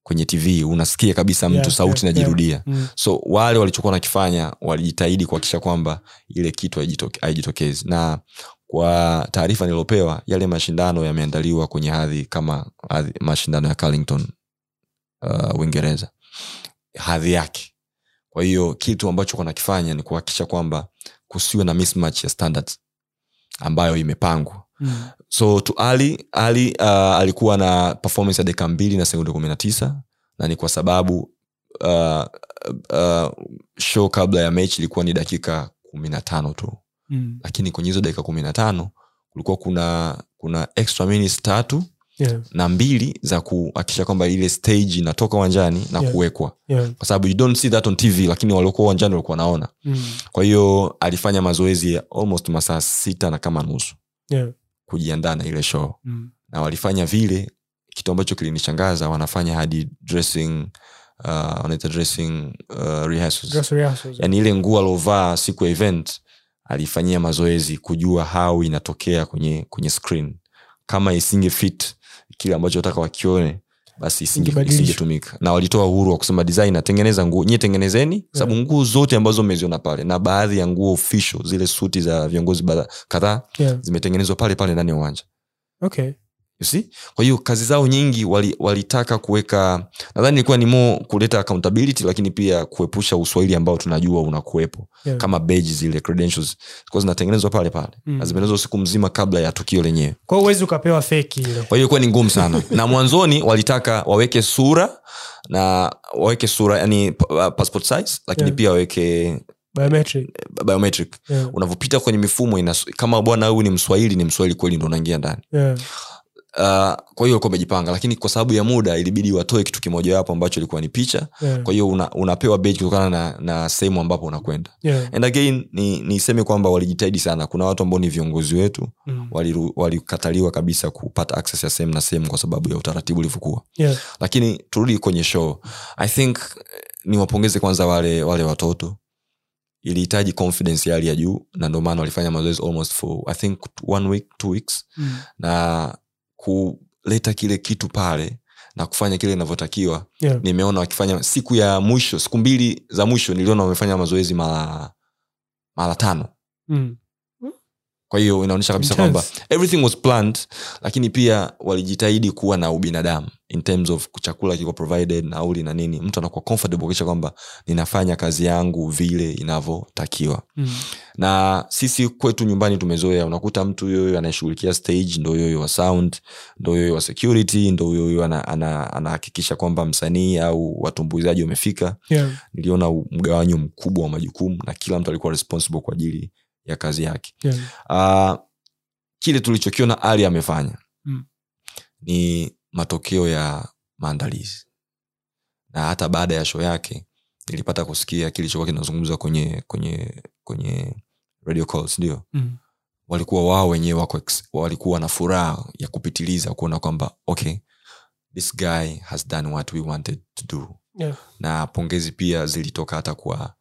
kwenye tv unasikia kabisa mtu Yeah, sauti yeah, yeah. Mm. so wale walichokuwa nakifanya walijitahidi kuhakikisha kwamba ile kitu haijitoke- haijitokezi na kwa taarifa niliopewa yale mashindano yameandaliwa kwenye hadhi kama hadhi, mashindano ya carlington uh, uingereza. Hadhi yake. Kwa hiyo kitu ambacho wanakifanya ni kuhakikisha kwamba kusiwe na mismatch ya standards ambayo imepangwa. Mm. so tu ali ali uh, alikuwa na performance ya dakika mbili na sekunde kumi na tisa na ni kwa sababu uh, uh, show kabla ya mechi ilikuwa ni dakika kumi na tano tu Mm. lakini kwenye hizo dakika kumi na tano kulikuwa kuna kuna extra minutes tatu Yeah. na mbili za kuhakikisha kwamba ile stage inatoka uwanjani na Yeah. kuwekwa Yeah. kwa sababu you don't see that on tv lakini waliokuwa uwanjani walikuwa naona Mm. kwa hiyo alifanya mazoezi ya almost masaa sita na kama nusu Yeah. kujiandaa na ile show Mm. na walifanya vile kitu ambacho kilinishangaza wanafanya hadi dressing uh, wanaita dressing uh, rehearsals. Dress rehearsals. yani ile nguo aliovaa siku ya event alifanyia mazoezi kujua how inatokea kwenye kwenye screen. Kama isinge fit kile ambacho nataka wakione basi isingetumika. Na walitoa uhuru wa kusema designer tengeneza nguo. Nyie tengenezeni sababu nguo zote ambazo umeziona pale na baadhi ya nguo official zile suti za viongozi kadhaa Yeah. zimetengenezwa pale pale ndani ya uwanja. Okay. You see? kwa hiyo kazi zao nyingi wali- walitaka kuweka nadhani ilikuwa ni more kuleta accountability lakini pia kuepusha uswahili ambao tunajua unakuwepo Yeah. kama beji zile credentials zilikuwa zinatengenezwa pale pale Mm. na siku mzima kabla ya tukio lenyewe kwa uwezi ukapewa feki ile kwa hiyo ilikuwa ni ngumu sana na mwanzoni walitaka waweke sura na waweke sura yani passport size lakini Yeah. pia waweke biometric biometric yeah. unavyopita kwenye mifumo ina, kama bwana huyu ni mswahili ni mswahili kweli ndo unaingia ndani Yeah. Uh, kwa hiyo walikuwa wamejipanga lakini kwa sababu ya muda ilibidi watoe kitu kimojawapo ambacho ilikuwa ni picha Yeah. kwa hiyo una, unapewa beji kutokana na, na sehemu ambapo unakwenda Yeah. and again ni niseme kwamba walijitahidi sana kuna watu ambao ni viongozi wetu Mm. walikataliwa wali kabisa kupata access ya sehemu na sehemu kwa sababu ya utaratibu ulivyokuwa Yeah. lakini turudi kwenye show i think eh, niwapongeze kwanza wale wale watoto ilihitaji confidence ya hali ya juu na ndio maana walifanya mazoezi almost for i think one week two weeks Mm. na kuleta kile kitu pale na kufanya kile inavyotakiwa Yeah. nimeona wakifanya siku ya mwisho siku mbili za mwisho niliona wamefanya mazoezi mara mara tano Mm. Kwa hiyo inaonyesha kabisa kwamba everything was planned lakini pia walijitahidi kuwa na ubinadamu in terms of chakula kiko provided nauli na nini mtu anakuwa comfortable kuakisha kwamba ninafanya kazi yangu vile inavyotakiwa Mm. na sisi kwetu nyumbani tumezoea unakuta mtu yoyo anayeshughulikia stage ndo yoyo wa sound ndo yoyo wa security ndo yoyo anahakikisha ana, ana kwamba msanii au watumbuizaji wamefika Yeah. niliona mgawanyo mkubwa wa majukumu na kila mtu alikuwa responsible kwa ajili ya kazi yake Yeah. uh, kile tulichokiona ali amefanya Mm. ni matokeo ya maandalizi na hata baada ya sho yake nilipata kusikia kilichokuwa kinazungumza kwenye kwenye kwenye radio calls ndio Mm. walikuwa wao wenyewe wako walikuwa na furaha ya kupitiliza kuona kwamba okay this guy has done what we wanted to do Yeah. na pongezi pia zilitoka hata kwa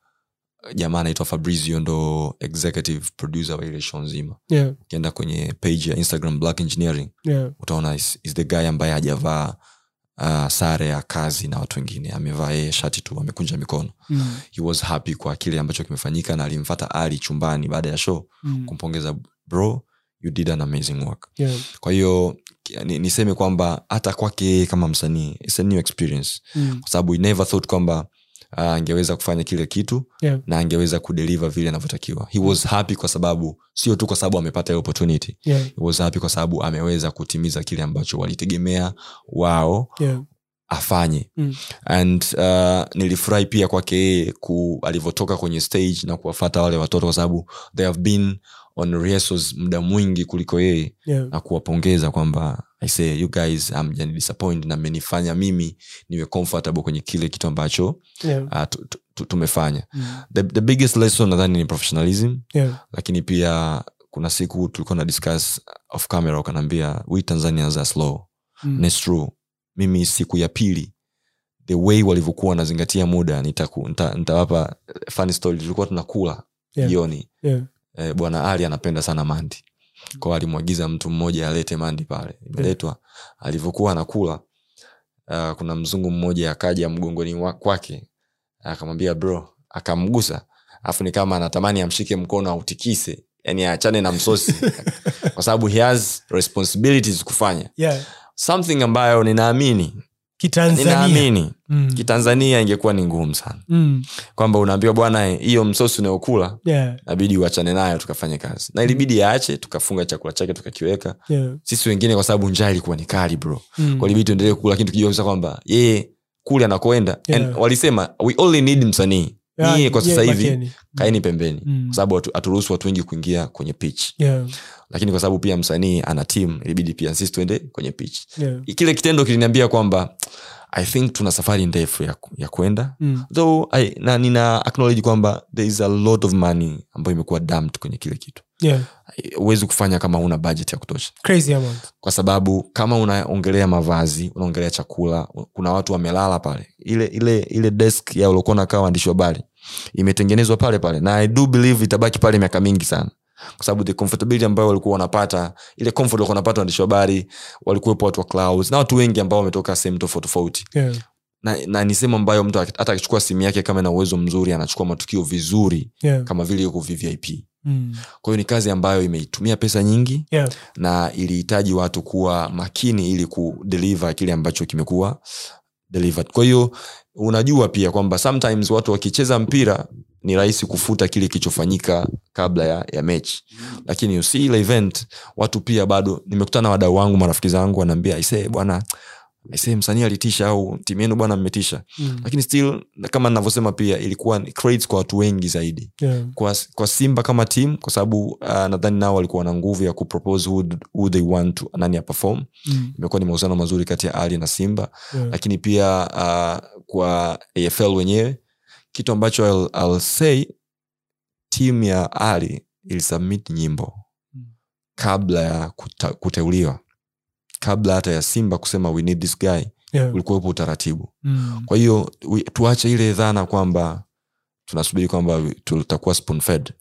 jamaa anaitwa fabrizio ndo executive producer wa ile show nzima Yeah. ukienda kwenye page ya instagram black engineering Yeah. utaona is, is the guy ambaye hajavaa uh, sare ya kazi na watu wengine amevaa yeye shati tu amekunja mikono Mm. he was happy kwa kile ambacho kimefanyika na alimfata ali chumbani baada ya show Mm. kumpongeza bro you did an amazing work Yeah. kwa hiyo ni- niseme kwamba hata kwake kama msanii it's a new experience Mm. kwa sababu he never thought kwamba uh, angeweza kufanya kile kitu Yeah. na angeweza kudeliver vile anavyotakiwa he was happy kwa sababu sio tu kwa sababu amepata hiyo opportunity Yeah. he was happy kwa sababu ameweza kutimiza kile ambacho walitegemea wao Yeah. afanye Mm. and uh, nilifurahi pia kwake yeye ku- alivyotoka kwenye stage na kuwafata wale watoto kwa sababu they have been on rehearsals muda mwingi kuliko yeye Yeah. na kuwapongeza kwamba i say you guys amjani disappoint na mmenifanya mimi niwe comfortable kwenye kile kitu ambacho Yeah. uh, tu- tu- tu- tumefanya Mm. the, the biggest lesson nadhani ni professionalism Yeah. lakini pia kuna siku tulikuwa na discuss of camera ukanaambia we tanzanians are slow Mm. And true mimi siku ya pili the way walivyokuwa wanazingatia muda nitawapa nita- nita funny story tulikuwa tunakula Yeah. Yeah. Eh, bwana ali anapenda sana mandi. Kwao alimwagiza mtu mmoja alete mandi pale. Imeletwa. Alivyokuwa anakula uh, kuna mzungu mmoja akaja mgongoni kwake. Akamwambia bro akamgusa. Alafu ni kama anatamani amshike mkono autikise. Yani aachane na msosi. Kwa sababu he has responsibilities kufanya. Yeah. something ambayo ninaamini ninaamini Mm. kitanzania ingekuwa ni ngumu sana Mm. kwamba unaambiwa bwana hiyo msosi unayokula Yeah. nabidi uachane nayo tukafanye kazi na ilibidi aache tukafunga chakula chake tukakiweka Yeah. sisi wengine kwa sababu njaa ilikuwa ni kali bro Mm. kwa ilibidi tuendelee kula lakini tukijua kwamba yeye kule anakoenda Yeah. walisema we only need msanii Yeah, nyie kwa sasa hivi kaeni pembeni Mm. kwa sababu hatu- haturuhusu watu wengi kuingia kwenye pitch Yeah. Lakini kwa sababu pia msanii ana tim ilibidi pia sisi tuende kwenye pitch Yeah. kile kitendo kiliniambia kwamba i think tuna safari ndefu ya, ya kwenda Mm. though I, na nina acknowledge kwamba there is a lot of money ambayo imekuwa dumped kwenye kile kitu Yeah. kufanya kama una budget ya kutosha Crazy amount. kwa sababu kama unaongelea mavazi unaongelea chakula kuna watu wamelala pale ile ile ile desk ya uliokuwa nakaa waandishi wa habari imetengenezwa pale pale na i do believe itabaki pale miaka mingi sana kwa sababu the comfortability ambayo walikuwa wanapata ile comfort walikuwa wanapata waandishi habari walikuwepo watu wa clouds na watu wengi ambao wametoka sehemu tofauti tofauti Yeah. na, na ni sehemu ambayo mtu hata akichukua simu yake kama na uwezo mzuri anachukua matukio vizuri Yeah. kama vile yuko vvip Mm. kwa hiyo ni kazi ambayo imeitumia pesa nyingi Yeah. na ilihitaji watu kuwa makini ili kudeliver kile ambacho kimekuwa delivered kwa hiyo unajua pia kwamba sometimes watu wakicheza mpira ni rahisi kufuta kile kilichofanyika kabla ya, ya mechi lakini ile event watu pia bado nimekutana na wadau wangu marafiki zangu wanaambia aisee bwana aisee msanii alitisha au timu yenu bwana mmetisha Mm. lakini still kama navyosema pia ilikuwa credits kwa watu wengi zaidi Yeah. kwa, kwa simba kama team kwa sababu uh, nadhani nao walikuwa na nguvu ya kupropose who, who they want to, nani aperform Mm. imekuwa ni mahusiano mazuri kati ya ali na simba Yeah. lakini pia uh, kwa afl wenyewe kitu ambacho I'll, I'll say timu ya ali ilisubmit nyimbo Mm. kabla ya kuta, kuteuliwa kabla hata ya simba kusema we need this guy Yeah. ulikuwepo utaratibu Mm. kwa hiyo tuache ile dhana kwamba tunasubiri kwamba tutakuwa spoon fed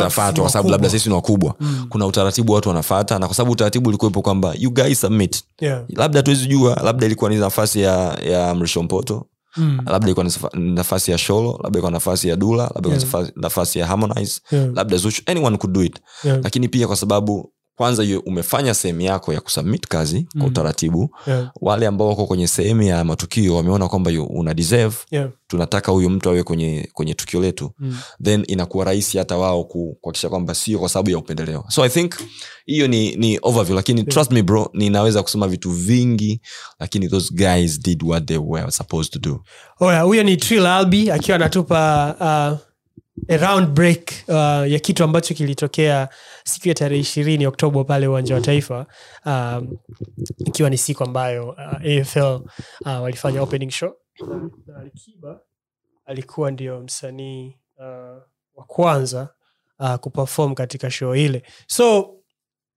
tutafatwa kwa sababu labda sisi ni wakubwa Mm. kuna utaratibu watu wanafata na kwa sababu utaratibu ulikuwepo kwamba you guys submit Yeah. labda tuwezi jua labda ilikuwa ni nafasi ya, ya mrisho mpoto Mm. labda ni nafasi ya sholo labda ilikuwa nafasi ya dula labda Yeah. nafasi- nafasi ya harmonize Yeah. labda Zuchu, anyone could do it Yeah. lakini pia kwa sababu kwanza yu- umefanya sehemu yako ya kusubmit kazi kwa Mm. utaratibu Yeah. wale ambao wako kwenye sehemu ya matukio wameona kwamba una deserve Yeah. tunataka huyu mtu awe kwenye kwenye tukio letu Mm. then inakuwa rahisi hata wao ku- kuhakikisha kwamba sio kwa sababu ya upendeleo so i think hiyo ni, ni overview lakini Yeah. trust me bro ninaweza kusema vitu vingi lakini those guys did what they were supposed to do oya huyo ni Trill albi akiwa anatupa uh, a break uh, ya kitu ambacho kilitokea siku ya tarehe ishirini oktoba pale uwanja wa taifa um, ikiwa ni siku ambayo uh, afl uh, walifanya opening show. Na alikiba alikuwa ndio msanii uh, wa kwanza uh, kuperform katika show ile. So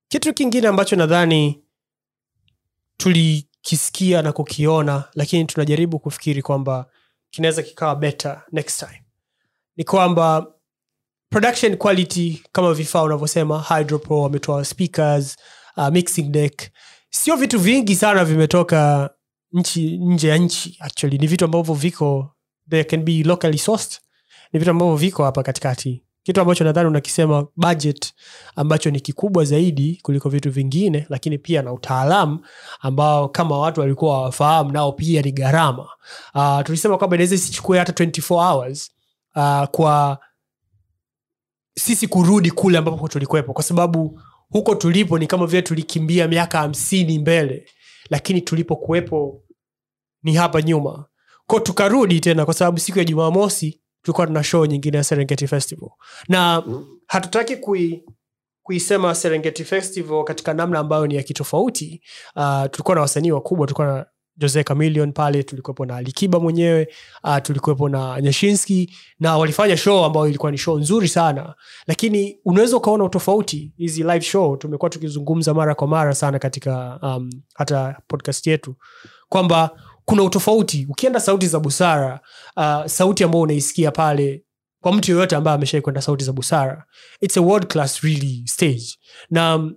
kitu kingine ambacho nadhani tulikisikia na kukiona lakini tunajaribu kufikiri kwamba kinaweza kikawa better next time ni kwamba production quality kama vifaa unavyosema hydropro wametoa speakers uh, mixing deck sio vitu vingi sana vimetoka nchi nje ya nchi actually. Ni vitu ambavyo viko they can be locally sourced. Ni vitu ambavyo viko hapa katikati. Kitu ambacho nadhani unakisema budget ambacho ni kikubwa zaidi kuliko vitu vingine lakini pia na utaalamu ambao kama watu walikuwa wafahamu nao pia ni gharama. Uh, tulisema kwamba inaweza isichukue hata 24 hours uh, kwa sisi kurudi kule ambapo tulikuwepo. Kwa sababu huko tulipo ni kama vile tulikimbia miaka hamsini mbele lakini tulipokuwepo ni hapa nyuma. Ko tukarudi tena kwa sababu siku ya jumamosi tulikuwa tuna show nyingine ya serengeti festival. Na hatutaki kui kuisema serengeti festival katika namna ambayo ni ya kitofauti. Uh, tulikuwa na wasanii wakubwa tulikuwa na jose camilion pale tulikuwepo na likiba mwenyewe uh, tulikuwepo na nyashinski na walifanya show ambayo ilikuwa ni show nzuri sana. Lakini unaweza ukaona utofauti hizi live show tumekuwa tukizungumza mara kwa mara sana katika um, hata podcast yetu kwamba kuna utofauti. Ukienda sauti za busara uh, sauti ambayo unaisikia pale kwa mtu yoyote ambaye ameshai kwenda sauti za busara its a world class really stage. Na um,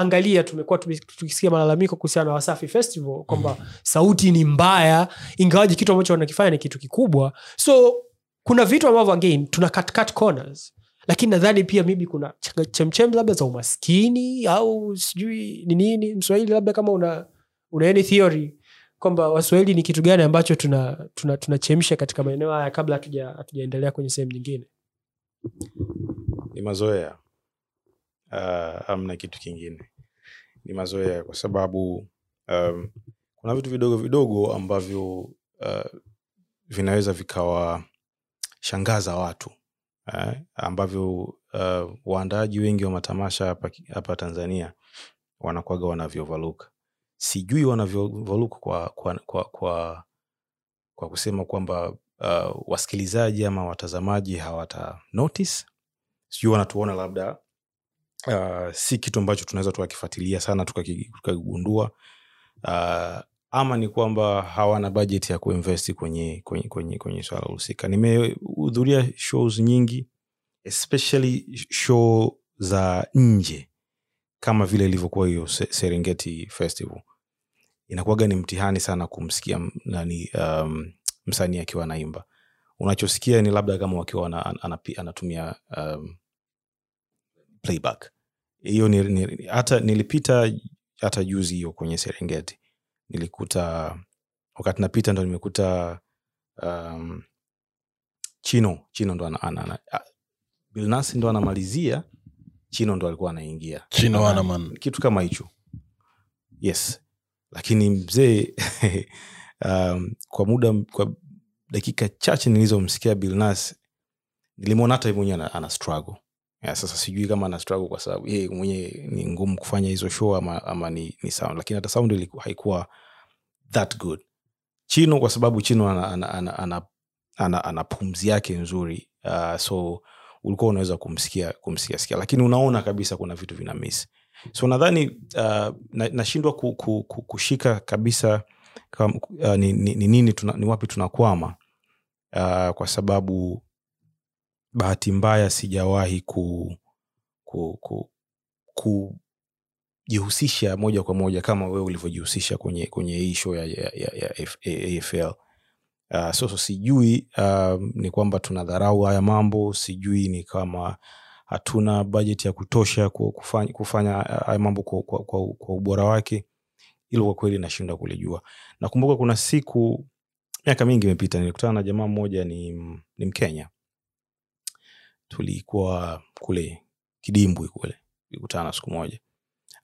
unapoangalia tumekuwa tukisikia malalamiko kuhusiana na wasafi festival kwamba sauti ni mbaya ingawaji kitu ambacho wanakifanya ni kitu kikubwa. So kuna vitu ambavyo again tuna cut, cut corners. Lakini nadhani pia mibi kuna chemchem labda za umaskini au sijui ni nini mswahili labda kama una una any theory kwamba waswahili ni kitu gani ambacho tunachemsha tuna, tuna katika maeneo haya kabla hatujaendelea kwenye sehemu nyingine. Ni mazoea uh, amna kitu kingine. Ni mazoea kwa sababu um, kuna vitu vidogo vidogo ambavyo uh, vinaweza vikawashangaza watu uh, ambavyo uh, waandaaji wengi wa matamasha hapa, hapa tanzania wanakwaga wanavyovaluka. Sijui wanavyovaluka kwa, kwa, kwa, kwa, kwa kusema kwamba uh, wasikilizaji ama watazamaji hawata notice. Sijui wanatuona labda uh, si kitu ambacho tunaweza tukakifuatilia sana tukaki- tukakigundua. Uh, ama ni kwamba hawana budget ya kuinvesti kwenye, kwenye, kwenye, kwenye swala husika. Nimehudhuria shows nyingi especially show za nje kama vile ilivyokuwa hiyo serengeti festival. Inakuwaga ni mtihani sana kumsikia nani um, msanii akiwa anaimba. Unachosikia ni labda kama wakiwa anatumia um, playback. Hiyo ni, ni, hata nilipita hata juzi hiyo kwenye serengeti. Nilikuta wakati napita ndo nimekuta um, chino chino ndo ana, ana, ana, a- ndo anamalizia chino ndo alikuwa anaingia. Chino kitu kama hicho. Yes. Lakini mzee um, kwa muda kwa dakika chache nilizomsikia bilnas nilimwona hata mwenyewe ana, ana struggle ya, sasa sijui kama ana struggle kwa sababu yeye mwenyewe ni ngumu kufanya hizo show ama, ama ni, ni sound. Lakini hata sound ilikuwa haikuwa that good. Chino kwa sababu chino ana, ana, ana, ana, ana, ana pumzi yake nzuri uh, so ulikuwa unaweza kumsikia kumsikia sikia. Lakini unaona kabisa kuna vitu vina miss. So nadhani uh, na- nashindwa ku, ku, ku, kushika kabisa kam, uh, ni, ni, ni, nini tuna, ni wapi tunakwama uh, kwa sababu bahati mbaya sijawahi ku, ku, ku, kujihusisha moja kwa moja kama wewe ulivyojihusisha kwenye kwenye hii show ya, ya, ya, ya afl uh, so, so sijui uh, ni kwamba tunadharau haya mambo sijui ni kama hatuna bajeti ya kutosha kufanya, kufanya haya mambo kwa, kwa, kwa, kwa ubora wake. Hilo kwa kweli nashindwa kulijua. Nakumbuka kuna siku miaka mingi imepita nilikutana na jamaa mmoja ni, ni mkenya tulikuwa kule kidimbwi kule tulikutana siku moja.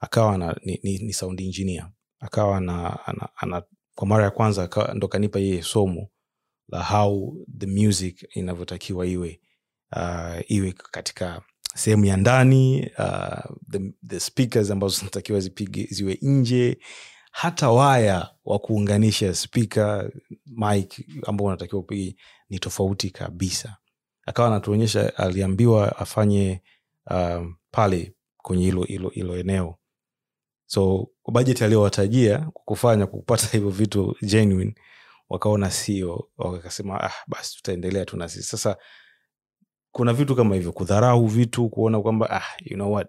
Akawa na, ni, ni, ni sound engineer. Akawa na, ana, ana, kwa mara ya kwanza ndo kanipa yeye somo la how the music inavyotakiwa iwe uh, iwe katika sehemu ya ndani uh, the, the speakers ambazo zinatakiwa zipige ziwe nje hata waya wa kuunganisha spika mic ambao unatakiwa upige ni tofauti kabisa akawa anatuonyesha aliambiwa afanye um, pale kwenye hilo eneo. So bajeti aliyowatajia kufanya kupata hivyo vitu genuine wakaona sio wakasema ah, basi tutaendelea tu na sisi. Sasa kuna vitu kama hivyo kudharau vitu kuona kwamba ah, you know what?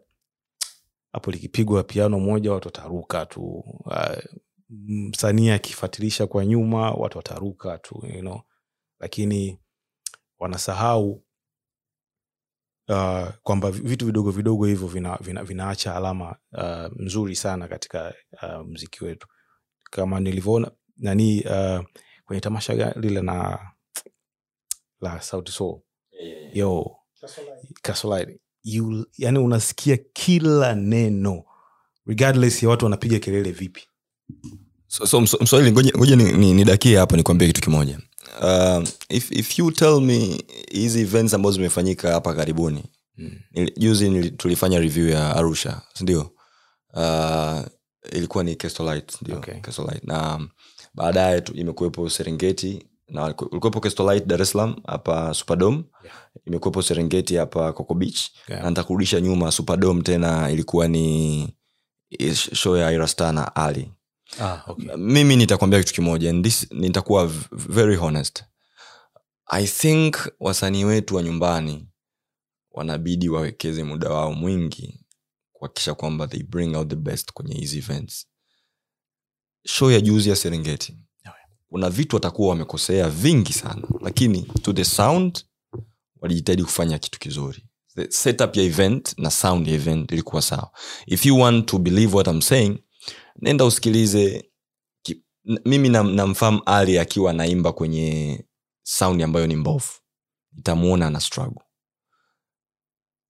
Hapo likipigwa piano moja watu wataruka tu. Uh, msanii akifuatilisha kwa nyuma watu wataruka tu you know? lakini wanasahau uh, kwamba vitu vidogo vidogo hivyo vina, vina, vinaacha alama uh, mzuri sana katika uh, mziki wetu. Kama nilivyoona nani uh, kwenye tamasha lile na la sauti sol. Yo. Kasolaidi. Yani unasikia kila neno regardless ya watu wanapiga kelele vipi. So, so mswahili ngoja nidakie ni- ni- hapa nikwambie kitu kimoja uh, if, if you tell me hizi events ambazo zimefanyika hapa karibuni mm. Juzi tulifanya review ya arusha sindio uh, ilikuwa ni ndio Okay. Castlelight. na um, baadaye imekuwepo serengeti na ulikuwepo Castlelight dar es salaam hapa superdom Yeah. imekuwepo serengeti hapa coco beach Yeah. na nitakurudisha nyuma superdom tena ilikuwa ni show ya irastana ali ah, okay. mimi nitakwambia kitu kimoja and this nitakuwa very honest. I think wasanii wetu wa nyumbani wanabidi wawekeze muda wao mwingi kuhakikisha kwamba they bring out the best kwenye hizi events. Show ya juzi ya serengeti. Kuna vitu watakuwa wamekosea vingi sana lakini to the sound walijitahidi kufanya kitu kizuri. The setup ya event na sound ya event ilikuwa sawa. If you want to believe what I'm saying nenda usikilize ki, mimi namfahamu na ali akiwa anaimba kwenye saundi ambayo ni mbovu. Nitamuona ana struggle.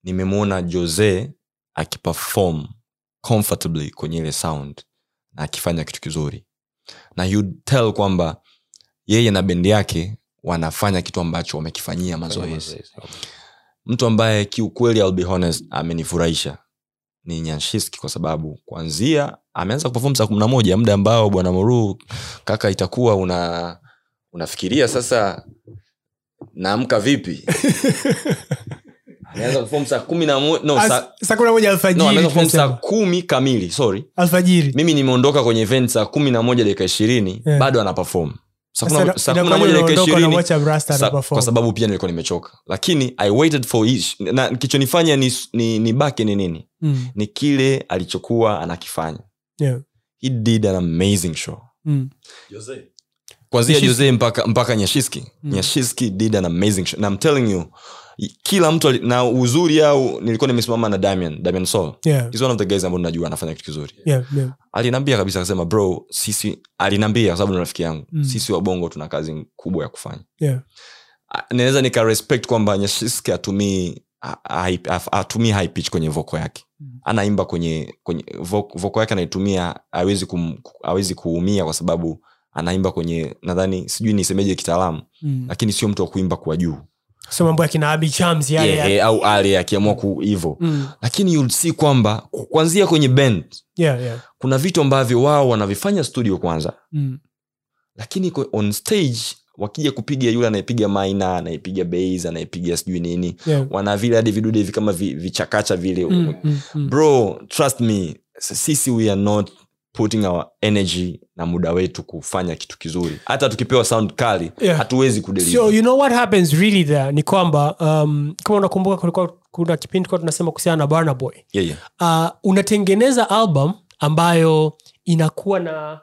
Nimemwona jose akipefom comfortably kwenye ile sound na akifanya kitu kizuri. Na you tell kwamba yeye na bendi yake wanafanya kitu ambacho wamekifanyia mazoezi. mtu ambaye kiukweli I'll be honest amenifurahisha ni nyanshiski kwa sababu kwanzia ameanza kuperform saa kumi na moja muda ambao bwana moruu kaka itakuwa una unafikiria sasa naamka vipi? Ameanza saa kumi na mo- no, As- saa kumi na moja no, ameanza kuperform saa tunasema. kumi kamili sorry. Alfajiri. Mimi nimeondoka kwenye event saa kumi na moja dakika ishirini Yeah. bado ana perform saa kumi na- ina- saa kumi na inakuwaje moja dakika unaondoka ishirini unamwacha Brasta Sa- anaperform? kwa sababu pia nilikuwa nimechoka. Lakini i waited for each na kichonifanya ni, ni, ni baki ni nini? Mm, ni kile alichokuwa anakifanya yeah, he did an amazing show. Mm, kwanzia jose mpaka, mpaka nyashiski. Mm. nyashiski did an amazing show. Na I'm telling you kila mtu na uzuri au nilikuwa nimesimama na damian damian sol. Yeah, He's one of the guys ambao najua anafanya kitu kizuri. Yeah, yeah. alinambia kabisa akasema bro sisi alinambia kwa sababu ni rafiki yangu. Mm. sisi wabongo tuna kazi kubwa ya kufanya. Yeah. Naweza nika respect kwamba nyashiski atumii atumii high pitch kwenye voko yake anaimba kwenye kwenye voko yake anaitumia awezi kum, awezi kuumia kwa sababu anaimba kwenye nadhani sijui nisemeje kitaalamu Mm. lakini sio mtu wa kuimba kwa juu so mambo ya kina Chams yale yeah, yeah, au ale akiamua ku hivo Mm. lakini you'll see kwamba kuanzia kwenye band yeah, yeah. kuna vitu ambavyo wao wanavifanya studio kwanza Mm. lakini on stage wakija kupiga yule anayepiga maina anayepiga bas anayepiga sijui nini Yeah. wana vile hadi vidude hivi kama vi- vichakacha vile Mm, mm, mm. bro trust me sisi we are not putting our energy na muda wetu kufanya kitu kizuri hata tukipewa sound kali Yeah. hatuwezi so you know what happens really there ni kwamba um, kama unakumbuka kulikuwa kuna kipindi kuwa tunasema kuhusiana na barnaboy yeah, yeah. uh, unatengeneza album ambayo inakuwa na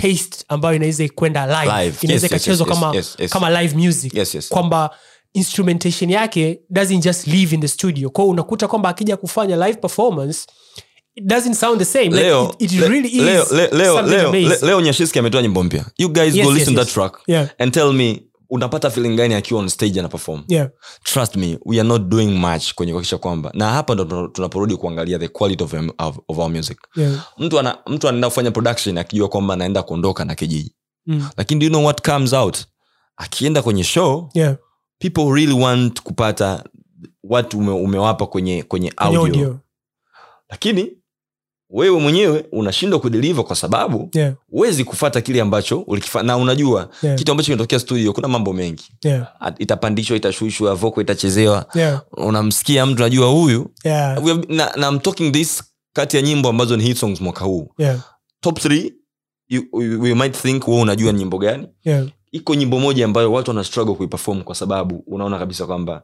taste ambayo inaweza kwenda live, inaweza yes, ikachezwa yes, kama, yes, yes. kama live music Yes, yes. kwamba instrumentation yake doesn't just live in the studio kwao unakuta kwamba akija kufanya live performance it doesn't sound the same like it, it really is leo, le- leo, leo, leo nyashiski ametoa nyimbo mpya you guys Yes, go yes, listen yes. that track Yeah. and tell me unapata feeling gani akiwa on stage ana perform? Yeah. Trust me we are not doing much kwenye kuakisha kwamba na hapa ndo tunaporudi kuangalia the quality of, of, of our music. Yeah. Mtu ana, mtu anaenda kufanya production akijua kwamba anaenda kuondoka na kijiji. Mm. lakini do you know what comes out? Akienda kwenye show yeah. people really want kupata what ume, umewapa kwenye kwenye kwenye audio, audio. Lakini wewe mwenyewe unashindwa kudeliver kwa sababu yeah. uwezi kufata kile ambacho ulikifanya na unajua Yeah. kitu ambacho kinatokea studio kuna mambo mengi. Yeah. Itapandishwa itashushwa voko itachezewa. Yeah. Unamsikia mtu najua huyu. Yeah. Have- na, na I'm talking this kati ya nyimbo ambazo ni hit songs mwaka huu. Yeah. Top three, you, you, you might think we unajua nyimbo gani. Yeah. Iko nyimbo moja ambayo watu wana struggle kuiperform kwa sababu unaona kabisa kwamba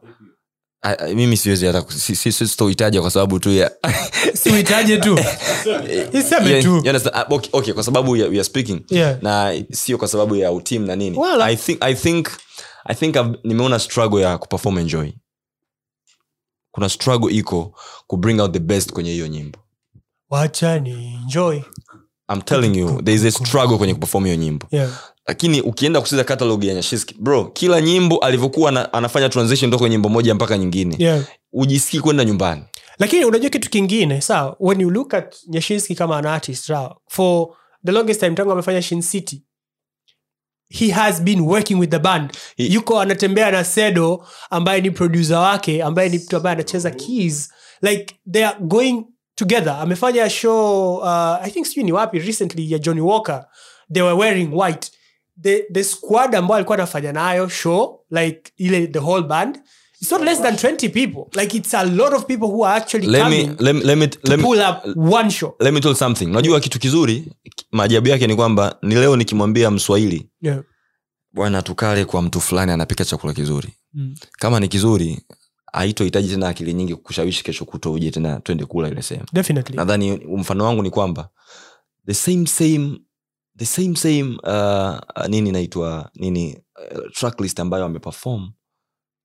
Mimi siwezi hata ku- si- si- si- sitoitaja kwa sababu tu ya siuitaje tu. Iseme tu. you understand? Ah, okay, okay, kwa sababu ya, we are speaking. Yeah. na sio kwa sababu ya utim na nini. Wala. i think, I think, I think I've- nimeona struggle ya kuperform enjoy. Kuna struggle iko kubring out the best kwenye hiyo nyimbo. Wacha ni enjoy. I'm telling you there is a struggle kwenye kuperform hiyo nyimbo. Yeah lakini ukienda kusikiza catalog ya nyashiski bro kila nyimbo alivyokuwa ana, anafanya transition toka nyimbo moja mpaka nyingine. Yeah. Ujisikii kwenda nyumbani. Lakini unajua kitu kingine sawa when you look at nyashinski kama an artist sawa for the longest time tangu amefanya shin city he has been working with the band. He- yuko anatembea na sedo ambaye ni producer wake ambaye ni mtu ambaye anacheza keys. Like they are going together. Amefanya show uh, i think sijui ni wapi recently ya johnny walker. They were wearing white the, the squad ambayo alikuwa anafanya nayo show like ile the whole band it's not less than 20 people. Like it's a lot of people who are actually let me, coming let, me- let me, to let me, pull up one show. Let me tell something. Unajua kitu kizuri maajabu yake ni kwamba ni leo nikimwambia mswahili yeah. bwana tukale kwa mtu fulani anapika chakula kizuri. Mm. kama ni kizuri haitohitaji tena akili nyingi kushawishi kesho kuto uje tena twende kula ile sehemu. Definitely. Nadhani mfano wangu ni kwamba the same same the same same uh, nini naitwa nini uh, tracklist ambayo ameperform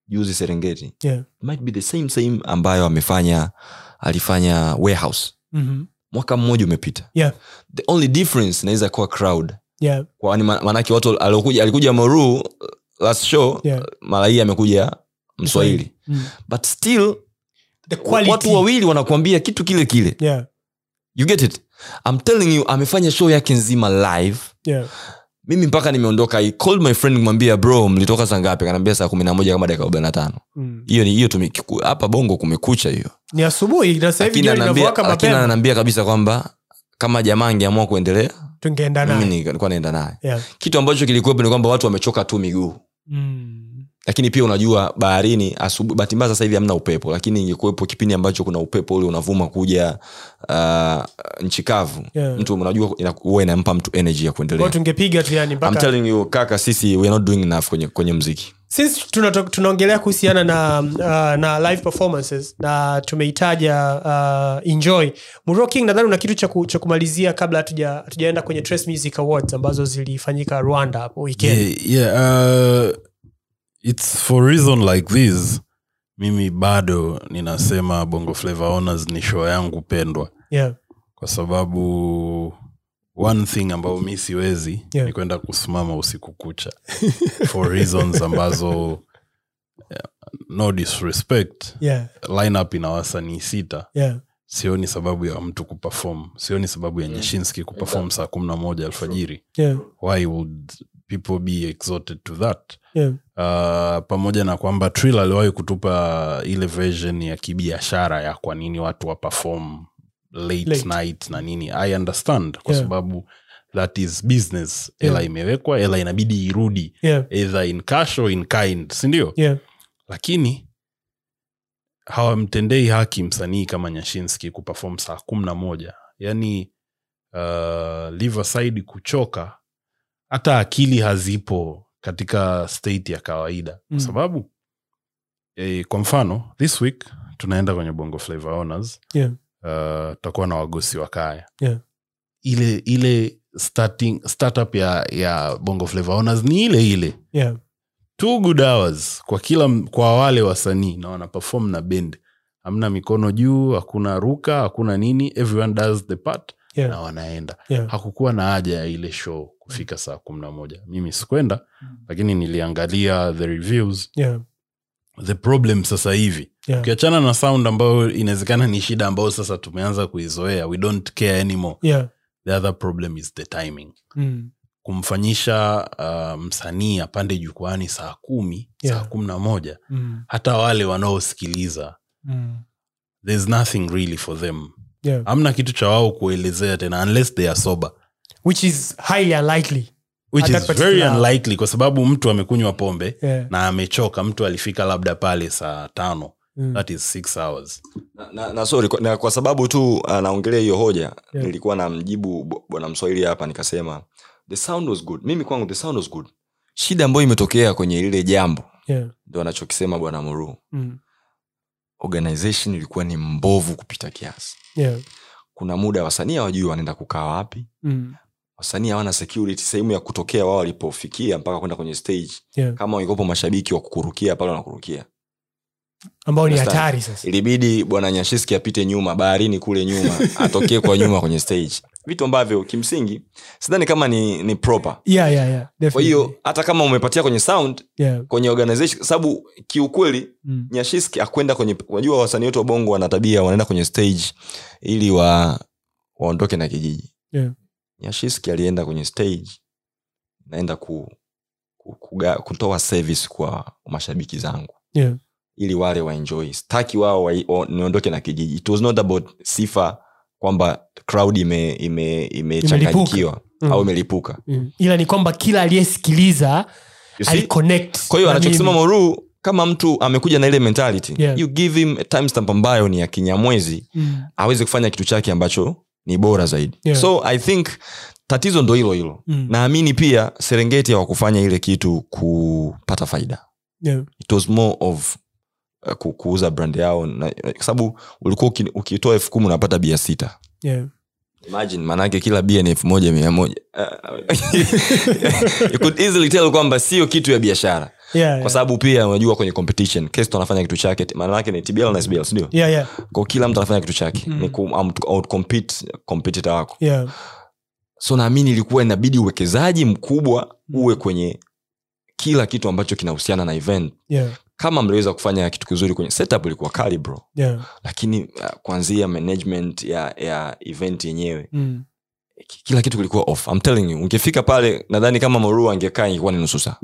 juzi serengeti yeah. might be the same same ambayo amefanya alifanya warehouse mm-hmm. mwaka mmoja umepita yeah. the only difference inaweza kuwa crowd yeah. kwani ma- maanake watu alikuja, alikuja moru uh, last show Yeah. mara hii amekuja mswahili Mm. but still watu wawili wanakuambia kitu kile kile yeah. you get it I'm telling you amefanya show yake nzima live yeah. mimi mpaka nimeondoka I called my friend kumwambia bro mlitoka saa ngapi kanaambia saa kumi na moja kama dakika arobaini na tano mm. hiyo ni hiyo hapa bongo kumekucha hiyo ni asubuhi na sasa hivi lakini ananiambia- kabisa kwamba kama jamaa angeamua kuendelea tungeenda mimi naye nilikuwa naenda naye yeah. kitu ambacho kilikuwepo ni kwamba watu wamechoka tu miguu mm. Lakini pia unajua baharini asubuhi bahati mbaya sasa hivi hamna upepo lakini ingekuwepo kipindi ambacho kuna upepo ule unavuma kuja uh, nchi kavu Yeah. mtu unajua huwa inampa mtu energy ya kwao kuendelea tungepiga tu yani I'm mpaka telling you kaka sisi we are not doing enough kwenye, kwenye mziki. Since tunaongelea kuhusiana na uh, na live performances na tumeitaja uh, enjoy. Muro king nadhani una kitu cha ku- kumalizia kabla hatuja- hatujaenda kwenye Trace music awards ambazo zilifanyika rwanda hapo weekend yeah, yeah, uh, it's for reason like this mimi bado ninasema bongo flavor owners ni show yangu pendwa yeah. kwa sababu one thing ambayo mi siwezi Yeah. ni kwenda kusimama usiku kucha for reasons ambazo yeah, no disrespect Yeah. lineup ina wasanii sita Yeah. sioni sababu ya mtu kuperform sioni sababu ya nyeshinski kuperform saa kumi na moja alfajiri yeah, why would people be exhorted to that. Yeah, uh, pamoja na kwamba trill aliwahi kutupa ile version ya kibiashara ya kwa nini watu wa perform late, Late. night na nini. I understand kwa Yeah. sababu that is business. Hela Yeah. imewekwa hela inabidi irudi. Yeah, either in cash or in kind sindio yeah, lakini hawamtendei haki msanii kama nyashinski kuperform saa kumi na moja. Yaani uh, liverside kuchoka hata akili hazipo katika state ya kawaida. Kwa Mm. sababu eh, kwa mfano this week tunaenda kwenye bongo flavor honors. Yeah, uh, tutakuwa na wagosi wa kaya. Yeah. ile ile starting startup ya ya bongo flavor honors ni ile ile. Yeah, two good hours kwa kila kwa wale wasanii na wana perform na bend hamna mikono juu hakuna ruka hakuna nini everyone does the part na wanaenda. Yeah, hakukuwa na haja ya ile show kufika saa kumi na moja. Mimi sikwenda lakini niliangalia the reviews. Yeah, the problem sasa hivi yeah, ukiachana na sound ambayo inawezekana ni shida ambayo sasa tumeanza kuizoea we don't care anymore. Yeah, the other problem is the timing. Mm, kumfanyisha uh, msanii apande jukwani saa kumi Yeah. saa kumi na moja mm, hata wale wanaosikiliza mm, there's nothing really for them. Yeah. hamna kitu cha wao kuelezea tena unless they are sober which is highly unlikely. Which is very unlikely kwa sababu mtu amekunywa pombe yeah, na amechoka mtu alifika labda pale saa tano mm, that is six hours. Na, na, na sorry kwa, na kwa sababu tu anaongelea hiyo hoja Yeah. nilikuwa na mjibu b- bwana mswahili hapa nikasema the sound was good. Mimi kwangu the sound was good. Shida ambayo imetokea kwenye lile jambo yeah, ndo anachokisema bwana muruu mm, organization ilikuwa ni mbovu kupita kiasi. Yeah, kuna muda wasanii hawajui wanaenda kukaa wapi. Mm, wasanii hawana security sehemu ya kutokea wao walipofikia mpaka kwenda kwenye stage. Yeah. kama wangekopo mashabiki wa kukurukia pale wanakurukia. Ambao ni hatari sasa. Ilibidi bwana nyashiski apite nyuma baharini kule nyuma atokee kwa nyuma kwenye stage. Vitu ambavyo kimsingi sidhani kama ni, ni proper. Yeah, yeah, yeah, kwa hiyo hata kama umepatia kwenye sound yeah, kwenye organization sababu kiukweli mm, nyashiski akwenda kwenye unajua wasanii wetu wa bongo wana tabia wanaenda kwenye stage ili wa waondoke na kijiji. Yeah. Nyashiski alienda kwenye stage naenda ku, ku, kuga, kutoa service kwa mashabiki zangu. Yeah, ili wale waenjoy. Staki wao wa, wa, niondoke na kijiji. It was not about sifa kwamba crowd ime ime imechanganyikiwa Mm. au imelipuka. Mm. ila ni kwamba kila aliyesikiliza kwa hiyo anachokisema moru kama mtu amekuja na ile mentality Yeah. you give him a timestamp ambayo ni ya kinyamwezi Mm, aweze kufanya kitu chake ambacho ni bora zaidi. Yeah. so i think tatizo ndo hilo hilo. Mm, naamini pia serengeti hawakufanya ile kitu kupata faida. Yeah, it was more of uh, ku- kuuza brand yao na- kwa sababu ulikuwa ukitoa elfu kumi unapata bia sita. Yeah. imagine maanaake kila bia ni elfu moja mia moja. You could easily tell kwamba sio kitu ya biashara Yeah, kwa sababu pia unajua kwenye competition kesto anafanya kitu chake maanake ni tbl na sbl sindio yeah, yeah, kwa kila mtu anafanya kitu chake. Mm. ni um, outcompete competitor wako. Yeah. so naamini ilikuwa inabidi uwekezaji mkubwa uwe kwenye kila kitu ambacho kinahusiana na event. Yeah, kama mliweza kufanya kitu kizuri kwenye setup ilikuwa kali bro. Yeah. lakini uh, kuanzia management ya ya event yenyewe Mm. kila kitu kilikuwa off. I'm telling you ungefika pale nadhani kama moru angekaa ingekuwa ni nusu saa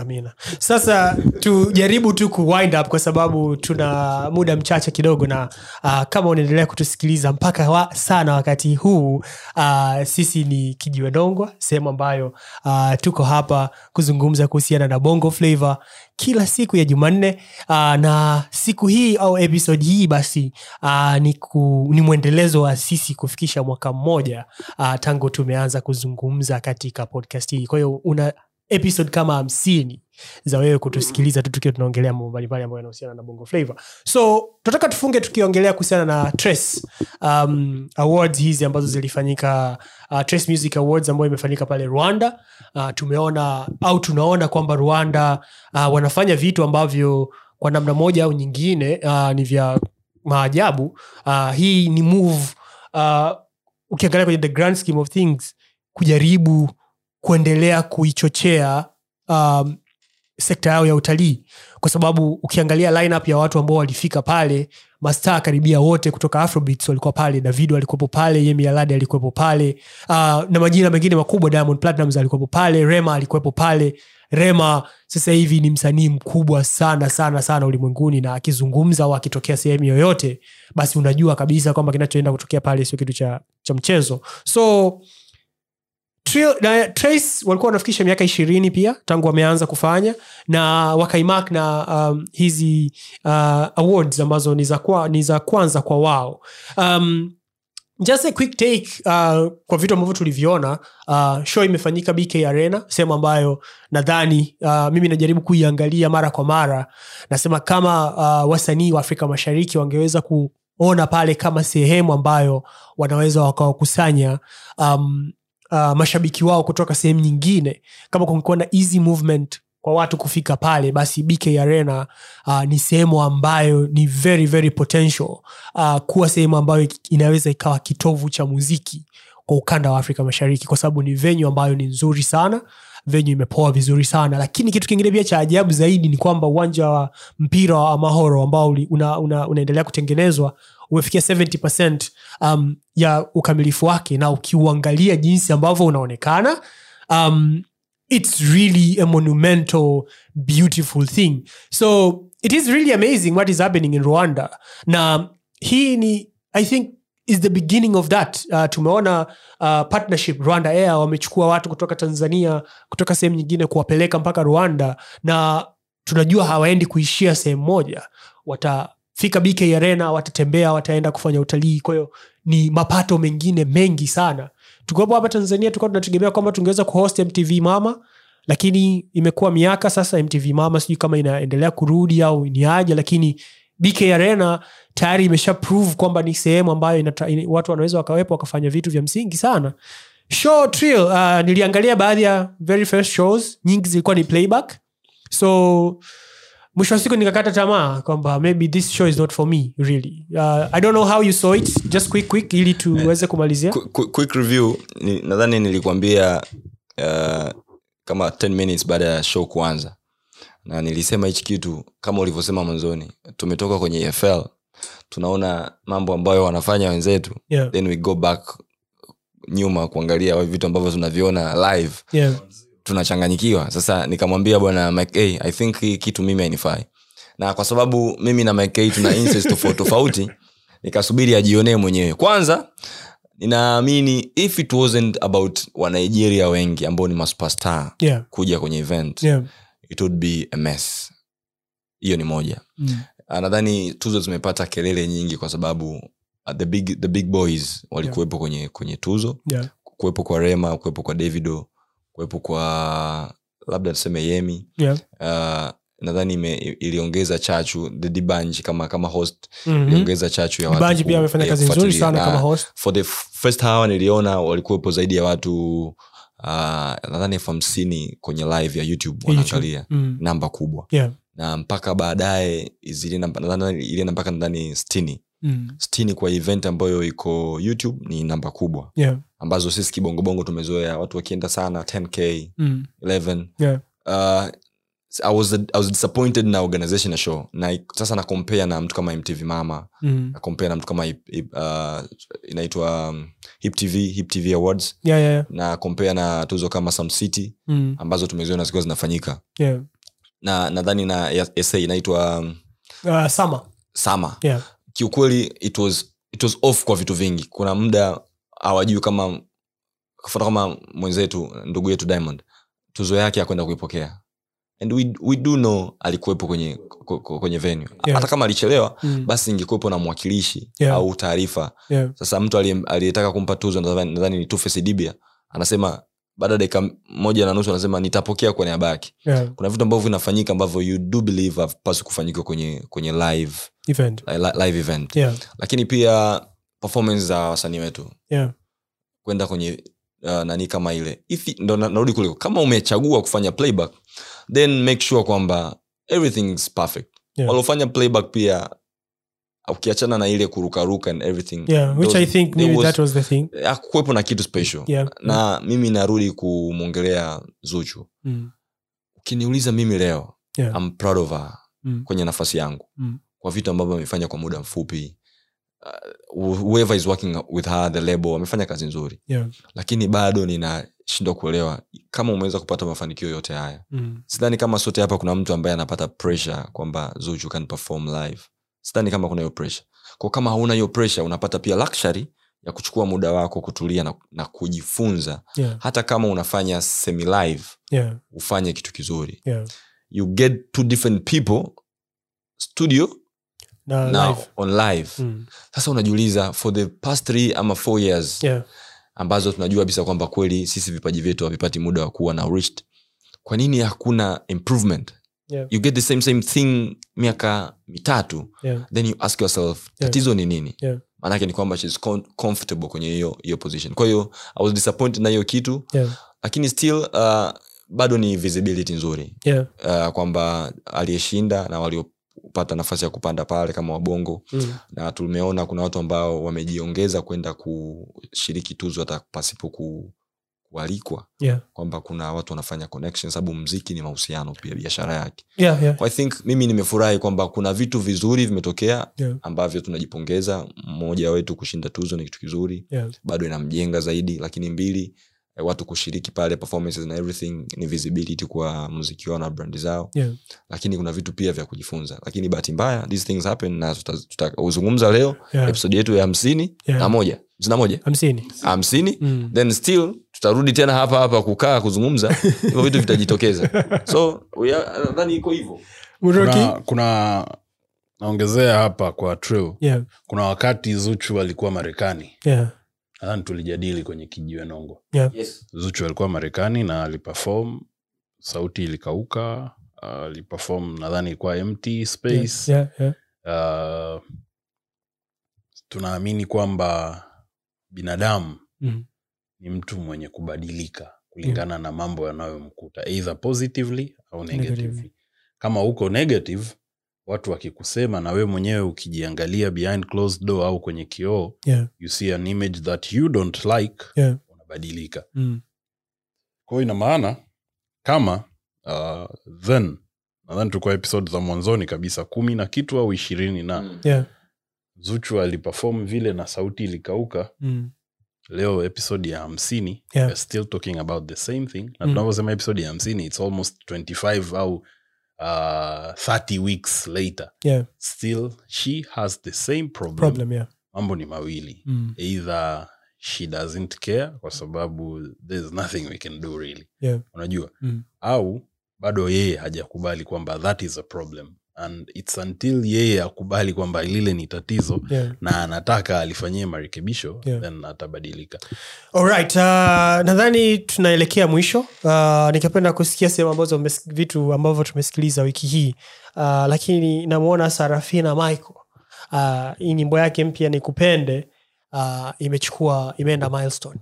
amina. Sasa tujaribu tu kuwind up kwa sababu tuna muda mchache kidogo na uh, kama unaendelea kutusikiliza mpaka wa, sana wakati huu uh, sisi ni kijiwe dongwa sehemu ambayo uh, tuko hapa kuzungumza kuhusiana na bongo flavor kila siku ya jumanne uh, na siku hii au episode hii basi uh, ni, ku, ni mwendelezo wa sisi kufikisha mwaka mmoja uh, tangu tumeanza kuzungumza katika podcast hii. Kwa hiyo una episode kama hamsini za wewe kutusikiliza tu tukiwa tunaongelea mambo mbalimbali ambayo yanahusiana na bongo flavor so tunataka tufunge tukiongelea kuhusiana na Trace, um, awards hizi ambazo zilifanyika uh, Trace music awards ambayo imefanyika pale rwanda. Uh, tumeona au tunaona kwamba rwanda uh, wanafanya vitu ambavyo kwa namna moja au nyingine uh, ni vya maajabu. Uh, hii ni move uh, ukiangalia kwenye the grand scheme of things kujaribu kuendelea kuichochea um, sekta yao ya utalii. Kwa sababu ukiangalia lineup ya watu ambao walifika pale mastaa karibia wote kutoka afrobeats walikuwa pale davido alikuwepo pale yemi alikuwepo pale uh, na majina mengine makubwa diamond platinums alikuwepo pale rema alikuwepo pale. Rema sasa hivi ni msanii mkubwa sana sana sana ulimwenguni na akizungumza au akitokea sehemu yoyote basi unajua kabisa kwamba kinachoenda kutokea pale sio kitu cha, cha mchezo. So Trill- na Trace walikuwa wanafikisha miaka ishirini pia tangu wameanza kufanya na wakaimak na um, hizi uh, awards ambazo ni za, kwa, kwanza kwa wao. Um, just a quick take uh, kwa vitu ambavyo tuliviona uh, show imefanyika bk arena sehemu ambayo nadhani uh, mimi najaribu kuiangalia mara kwa mara. Nasema kama uh, wasanii wa afrika mashariki wangeweza kuona pale kama sehemu ambayo wanaweza wakawakusanya um, uh, mashabiki wao kutoka sehemu nyingine kama kungekuwa na easy movement kwa watu kufika pale basi bk arena uh, ni sehemu ambayo ni very very potential uh, kuwa sehemu ambayo inaweza ikawa kitovu cha muziki kwa ukanda wa afrika mashariki kwa sababu ni venyu ambayo ni nzuri sana venyu imepoa vizuri sana. Lakini kitu kingine pia cha ajabu zaidi ni kwamba uwanja wa mpira wa mahoro ambao una, una, unaendelea kutengenezwa umefikia 70 um, ya ukamilifu wake na ukiuangalia jinsi ambavyo unaonekana um, it's really a monumental beautiful thing. So it is really amazing what is happening in rwanda. Na hii ni i think is the beginning of that. Uh, tumeona uh, partnership. Rwanda air wamechukua watu kutoka tanzania kutoka sehemu nyingine kuwapeleka mpaka rwanda na tunajua hawaendi kuishia sehemu moja. Watafika bk arena watatembea wataenda kufanya utalii. Kwahiyo ni mapato mengine mengi sana. Tukiwepo hapa tanzania tulikuwa tunategemea kwamba tungeweza kuhost mtv mama lakini imekuwa miaka sasa mtv mama sijui kama inaendelea kurudi au ni aje lakini bk arena tayari imesha prove kwamba ni sehemu ambayo inata, in, watu wanaweza wakawepo wakafanya vitu vya msingi sana. Show trill uh, niliangalia baadhi ya very first shows nyingi zilikuwa ni playback. So mwisho wa siku nikakata tamaa kwamba maybe this show is not for me really. Uh, i don't know how you saw it just quick quick ili tuweze kumalizia. Qu- qu- quick review nadhani nilikwambia uh, kama 10 minutes baada ya show kuanza na nilisema hichi kitu kama ulivyosema mwanzoni. Tumetoka kwenye efl tunaona mambo ambayo wanafanya wenzetu. Yeah, then we go back nyuma kuangalia vitu ambavyo tunaviona live. Yeah, tunachanganyikiwa. Sasa nikamwambia bwana mike hey, i think hii kitu mimi hainifai. Na kwa sababu mimi na mike hey, tuna interest tofauti tofauti nikasubiri ajionee mwenyewe. Kwanza ninaamini if it wasn't about wanigeria wengi ambao ni maspastar yeah, kuja kwenye event yeah. It would be a mess hiyo ni moja Mm. Ah, nadhani tuzo zimepata kelele nyingi kwa sababu uh, the big, the big boys walikuwepo kwenye, kwenye tuzo yeah. kuwepo kwa rema kuwepo kwa davido kuwepo kwa labda tuseme yemi yeah. uh, nadhani iliongeza chachu the dibanj kama kama host Mhm. iliongeza chachu ya watu pia amefanya kazi nzuri sana kama host for the first hour niliona walikuwepo zaidi ya watu uh, nadhani elfu hamsini kwenye live ya youtube wanaangalia mm. namba kubwa yeah. na mpaka baadaye ilienda mpaka nadhani stini Mm. stini kwa event ambayo iko youtube ni namba kubwa yeah. ambazo sisi kibongobongo tumezoea watu wakienda sana 10k Mm. 11 yeah. uh, I was, I was disappointed na organization ya show na sasa nakompea na mtu kama mtv mama Mm. na na mtu kama uh, inaitwa um, hip tv hip tv awards yeah, yeah, yeah. na kompea na tuzo kama some city Mm. ambazo tumeziona zikiwa zinafanyika yeah. na nadhani na sa inaitwa um, Uh, sama sama yeah. kiukweli it was, it was off kwa vitu vingi kuna muda hawajui kama kama mwenzetu ndugu yetu diamond tuzo yake akwenda kuipokea and we, we do know alikuwepo kwenye kwenye venue Yeah. hata kama alichelewa Mm. basi ingekuwepo na mwakilishi Yeah. au taarifa yeah. sasa mtu aliyetaka kumpa tuzo nadhani ni dibia anasema baada ya dakika moja na nusu anasema nitapokea kwa niaba yake yeah. kuna vitu ambavyo vinafanyika ambavyo you do believe havipaswi kufanyika kwenye kwenye live event li- live event yeah. lakini pia performance za wasanii wetu yeah. kwenda kwenye uh, nani kama ile Ithi, ndo narudi kule kama umechagua kufanya playback then make sure kwamba everything is perfect Yeah. waliofanya playback pia ukiachana na ile kurukaruka and everything yeah. which those- i think maybe was- that was the thing akuwepo na kitu special yeah. na mimi narudi kumwongelea zuchu mm. ukiniuliza mimi leo Yeah. I'm proud of her Mm. kwenye nafasi yangu Mm. kwa vitu ambavyo amefanya kwa muda mfupi uh, whoever is working with her the label wamefanya kazi nzuri Yeah. lakini bado ninashindwa kuelewa kama umeweza kupata mafanikio yote haya Mm. sidhani kama sote hapa kuna mtu ambaye anapata pressure kwamba zuchu can perform live sidhani kama kuna hiyo pressure kwa kama hauna hiyo pressure unapata pia luxury ya kuchukua muda wako kutulia na, na kujifunza Yeah. hata kama unafanya semi live Yeah. ufanye kitu kizuri Yeah. you get two different people studio Na na live. on live Mm. sasa unajiuliza for the past three ama four years Yeah. ambazo tunajua kabisa kwamba kweli sisi vipaji vyetu havipati muda wa kuwa na reached kwa nini hakuna improvement Yeah. you get the same same thing miaka mitatu Yeah. then you ask yourself Yeah. ni nini Yeah. maanake ni kwamba shes comfortable kwenye hiyo hiyo position kwa hiyo i was disappointed na hiyo kitu Yeah. lakini still uh, bado ni visibility nzuri Yeah. uh, kwamba aliyeshinda na waliopata nafasi ya kupanda pale kama wabongo Mm. na tumeona kuna watu ambao wamejiongeza kwenda kushiriki tuzo hata pasipo ku, kualikwa Yeah. kwamba kuna watu wanafanya connection sababu mziki ni mahusiano pia biashara yake Yeah. Yeah. Kwa I think mimi nimefurahi kwamba kuna vitu vizuri vimetokea Yeah. ambavyo tunajipongeza mmoja wetu kushinda tuzo ni kitu kizuri Yeah. bado inamjenga zaidi lakini mbili watu kushiriki pale performances na everything ni visibility kwa muziki wao na brand zao Yeah. lakini kuna vitu pia vya kujifunza lakini bahati mbaya these things happen na tutauzungumza leo Yeah. episode yetu ya hamsini Yeah. na moja hamsini na moja hamsini hamsini Mm. then still tutarudi tena hapa hapa kukaa kuzungumza hivyo vitu vitajitokeza so nadhani iko hivyo kuna, kuna naongezea hapa kwa true Yeah. kuna wakati zuchu alikuwa marekani Yeah. Nadhani tulijadili kwenye kijiwe nongo yes. zuchu alikuwa marekani na alipefom sauti ilikauka uh, alipefom nadhani ilikuwa mt space Yeah. Yeah. uh, tunaamini kwamba binadamu Mm. ni mtu mwenye kubadilika kulingana na mambo yanayomkuta either positively au negatively Negatively. kama uko negative watu wakikusema na wewe mwenyewe ukijiangalia behind closed door au kwenye kioo Yeah. you see an image that you don't like Yeah. unabadilika Mm. kwao ina maana kama uh, then nadhani tulikuwa episode za mwanzoni kabisa kumi na kitu au ishirini na Mm. Yeah. zuchu aliperform vile na sauti ilikauka Mm. leo episode ya hamsini Yeah. still talking about the same thing na Mm. episode ya hamsini its almost 25 au uh, 30 weeks later Yeah. still she has the same problem, Problem, yeah. mambo ni mawili Mm. either she doesn't care kwa sababu there's nothing we can do really Yeah. unajua Mm. au bado yeye hajakubali kwamba that is a problem and its until yeye akubali kwamba lile ni tatizo Yeah. na anataka alifanyie marekebisho Yeah. then atabadilika. Alright, uh, nadhani tunaelekea mwisho. Uh, nikapenda kusikia sehemu ambazo vitu ambavyo tumesikiliza wiki hii. Uh, lakini namwona sarafina michael. Uh, hii nyimbo yake mpya ni kupende uh, imechukua imeenda milestone.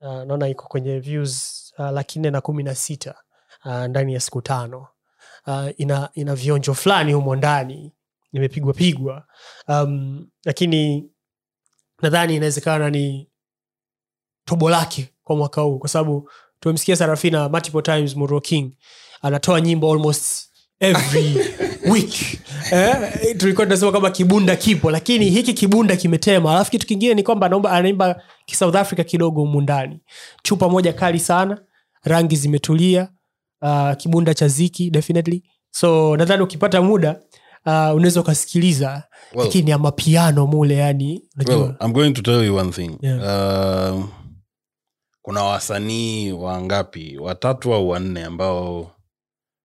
Uh, naona iko kwenye views uh, laki nne na kumi na sita uh, ndani ya siku tano uh, ina, ina vionjo fulani humo ndani imepigwa pigwa. Um, lakini nadhani inawezekana ni tobo lake kwa mwaka huu kwa sababu tumemsikia sarafina multiple times muro king anatoa nyimbo almost every week. Eh, tulikuwa tunasema kwamba kibunda kipo lakini hiki kibunda kimetema. Alafu kitu kingine ni kwamba anaomba anaimba kisouth africa kidogo humu ndani. Chupa moja kali sana rangi zimetulia uh, kibunda cha ziki definitely. So nadhani ukipata muda uh, unaweza ukasikiliza. Well- lakini ya mapiano mule yani well, i'm going to tell you one thing. Yeah. uh, kuna wasanii wangapi? Watatu au wanne ambao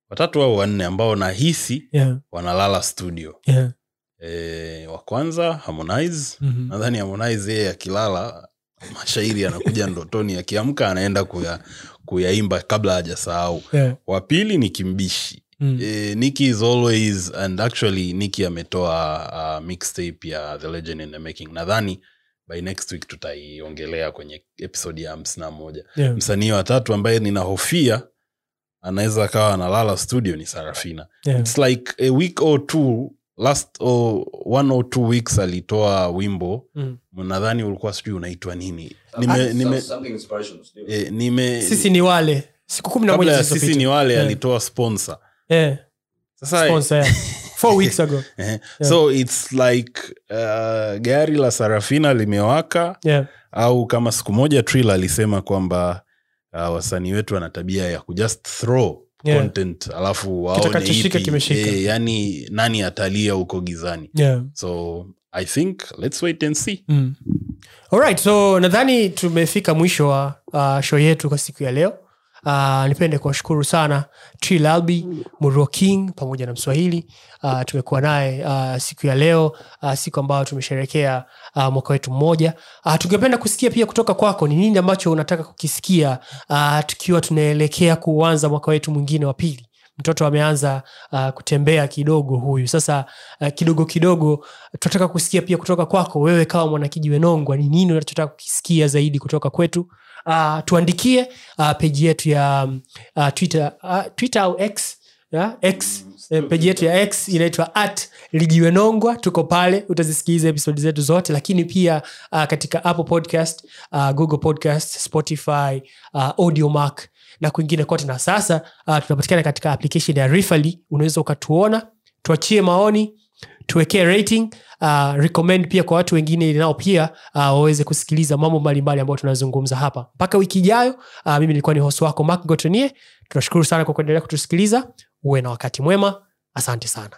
watatu au wanne ambao nahisi yeah, wanalala studio. Yeah. e, wa kwanza harmonize. Mhm. nadhani harmonize yeye akilala mashairi anakuja ndotoni akiamka anaenda kuya, kuyaimba kabla hajasahau Yeah. wa pili ni kimbishi Mm. E, Nicki is always and actually Nicki ametoa uh, mixtape ya The Legend in the Making. Nadhani by next week tutaiongelea kwenye episode ya hamsini na moja. Yeah. Msanii wa tatu ambaye ninahofia anaweza akawa analala studio ni Sarafina. Yeah. It's like a week or two last or one or two weeks alitoa wimbo Mm. nadhani ulikuwa sijui unaitwa nini nime, nime, eh, nime sisi ni wale siku kumi na moja sisi ni wale Yeah. alitoa sponsor yeah. sasa sponsor, yeah. Four weeks ago yeah. so its like uh, gari la sarafina limewaka yeah. au kama siku moja tril alisema kwamba uh, wasanii wetu wana tabia ya kujust throw Yeah. content alafu waone ipi. kimeshika. Eh, yani nani atalia huko gizani Yeah. so i think let's wait and see. Mm. Alright, so nadhani tumefika mwisho wa uh, show yetu kwa siku ya leo. Uh, nipende kuwashukuru sana Trill Albi, Muro King pamoja na Mswahili. Uh, tumekuwa naye uh, siku ya leo uh, siku ambayo tumesherekea uh, mwaka wetu mmoja. Uh, tungependa kusikia pia kutoka kwako ni nini ambacho unataka kukisikia uh, tukiwa tunaelekea kuanza mwaka wetu mwingine wa pili mtoto ameanza uh, kutembea kidogo huyu. Sasa uh, kidogo kidogo tunataka kusikia pia kutoka kwako wewe kama mwanakijiwe nongwa ni nini unachotaka kukisikia zaidi kutoka kwetu? Uh, tuandikie uh, peji yetu ya um, uh, twitter, uh, twitter au x ya? x eh, peji yetu ya x inaitwa at lijiwenongwa tuko pale utazisikiliza episodi zetu zote lakini pia uh, katika apple podcast uh, google podcast spotify uh, audiomark na kwingine kote. Na sasa uh, tunapatikana katika application ya rifali unaweza ukatuona. Tuachie maoni tuwekee rating uh, recommend pia kwa watu wengine nao pia uh, waweze kusikiliza mambo mbalimbali ambayo tunazungumza hapa. Mpaka wiki ijayo uh, mimi nilikuwa ni host wako mak gotonie tunashukuru sana kwa kuendelea kutusikiliza. Uwe na wakati mwema. Asante sana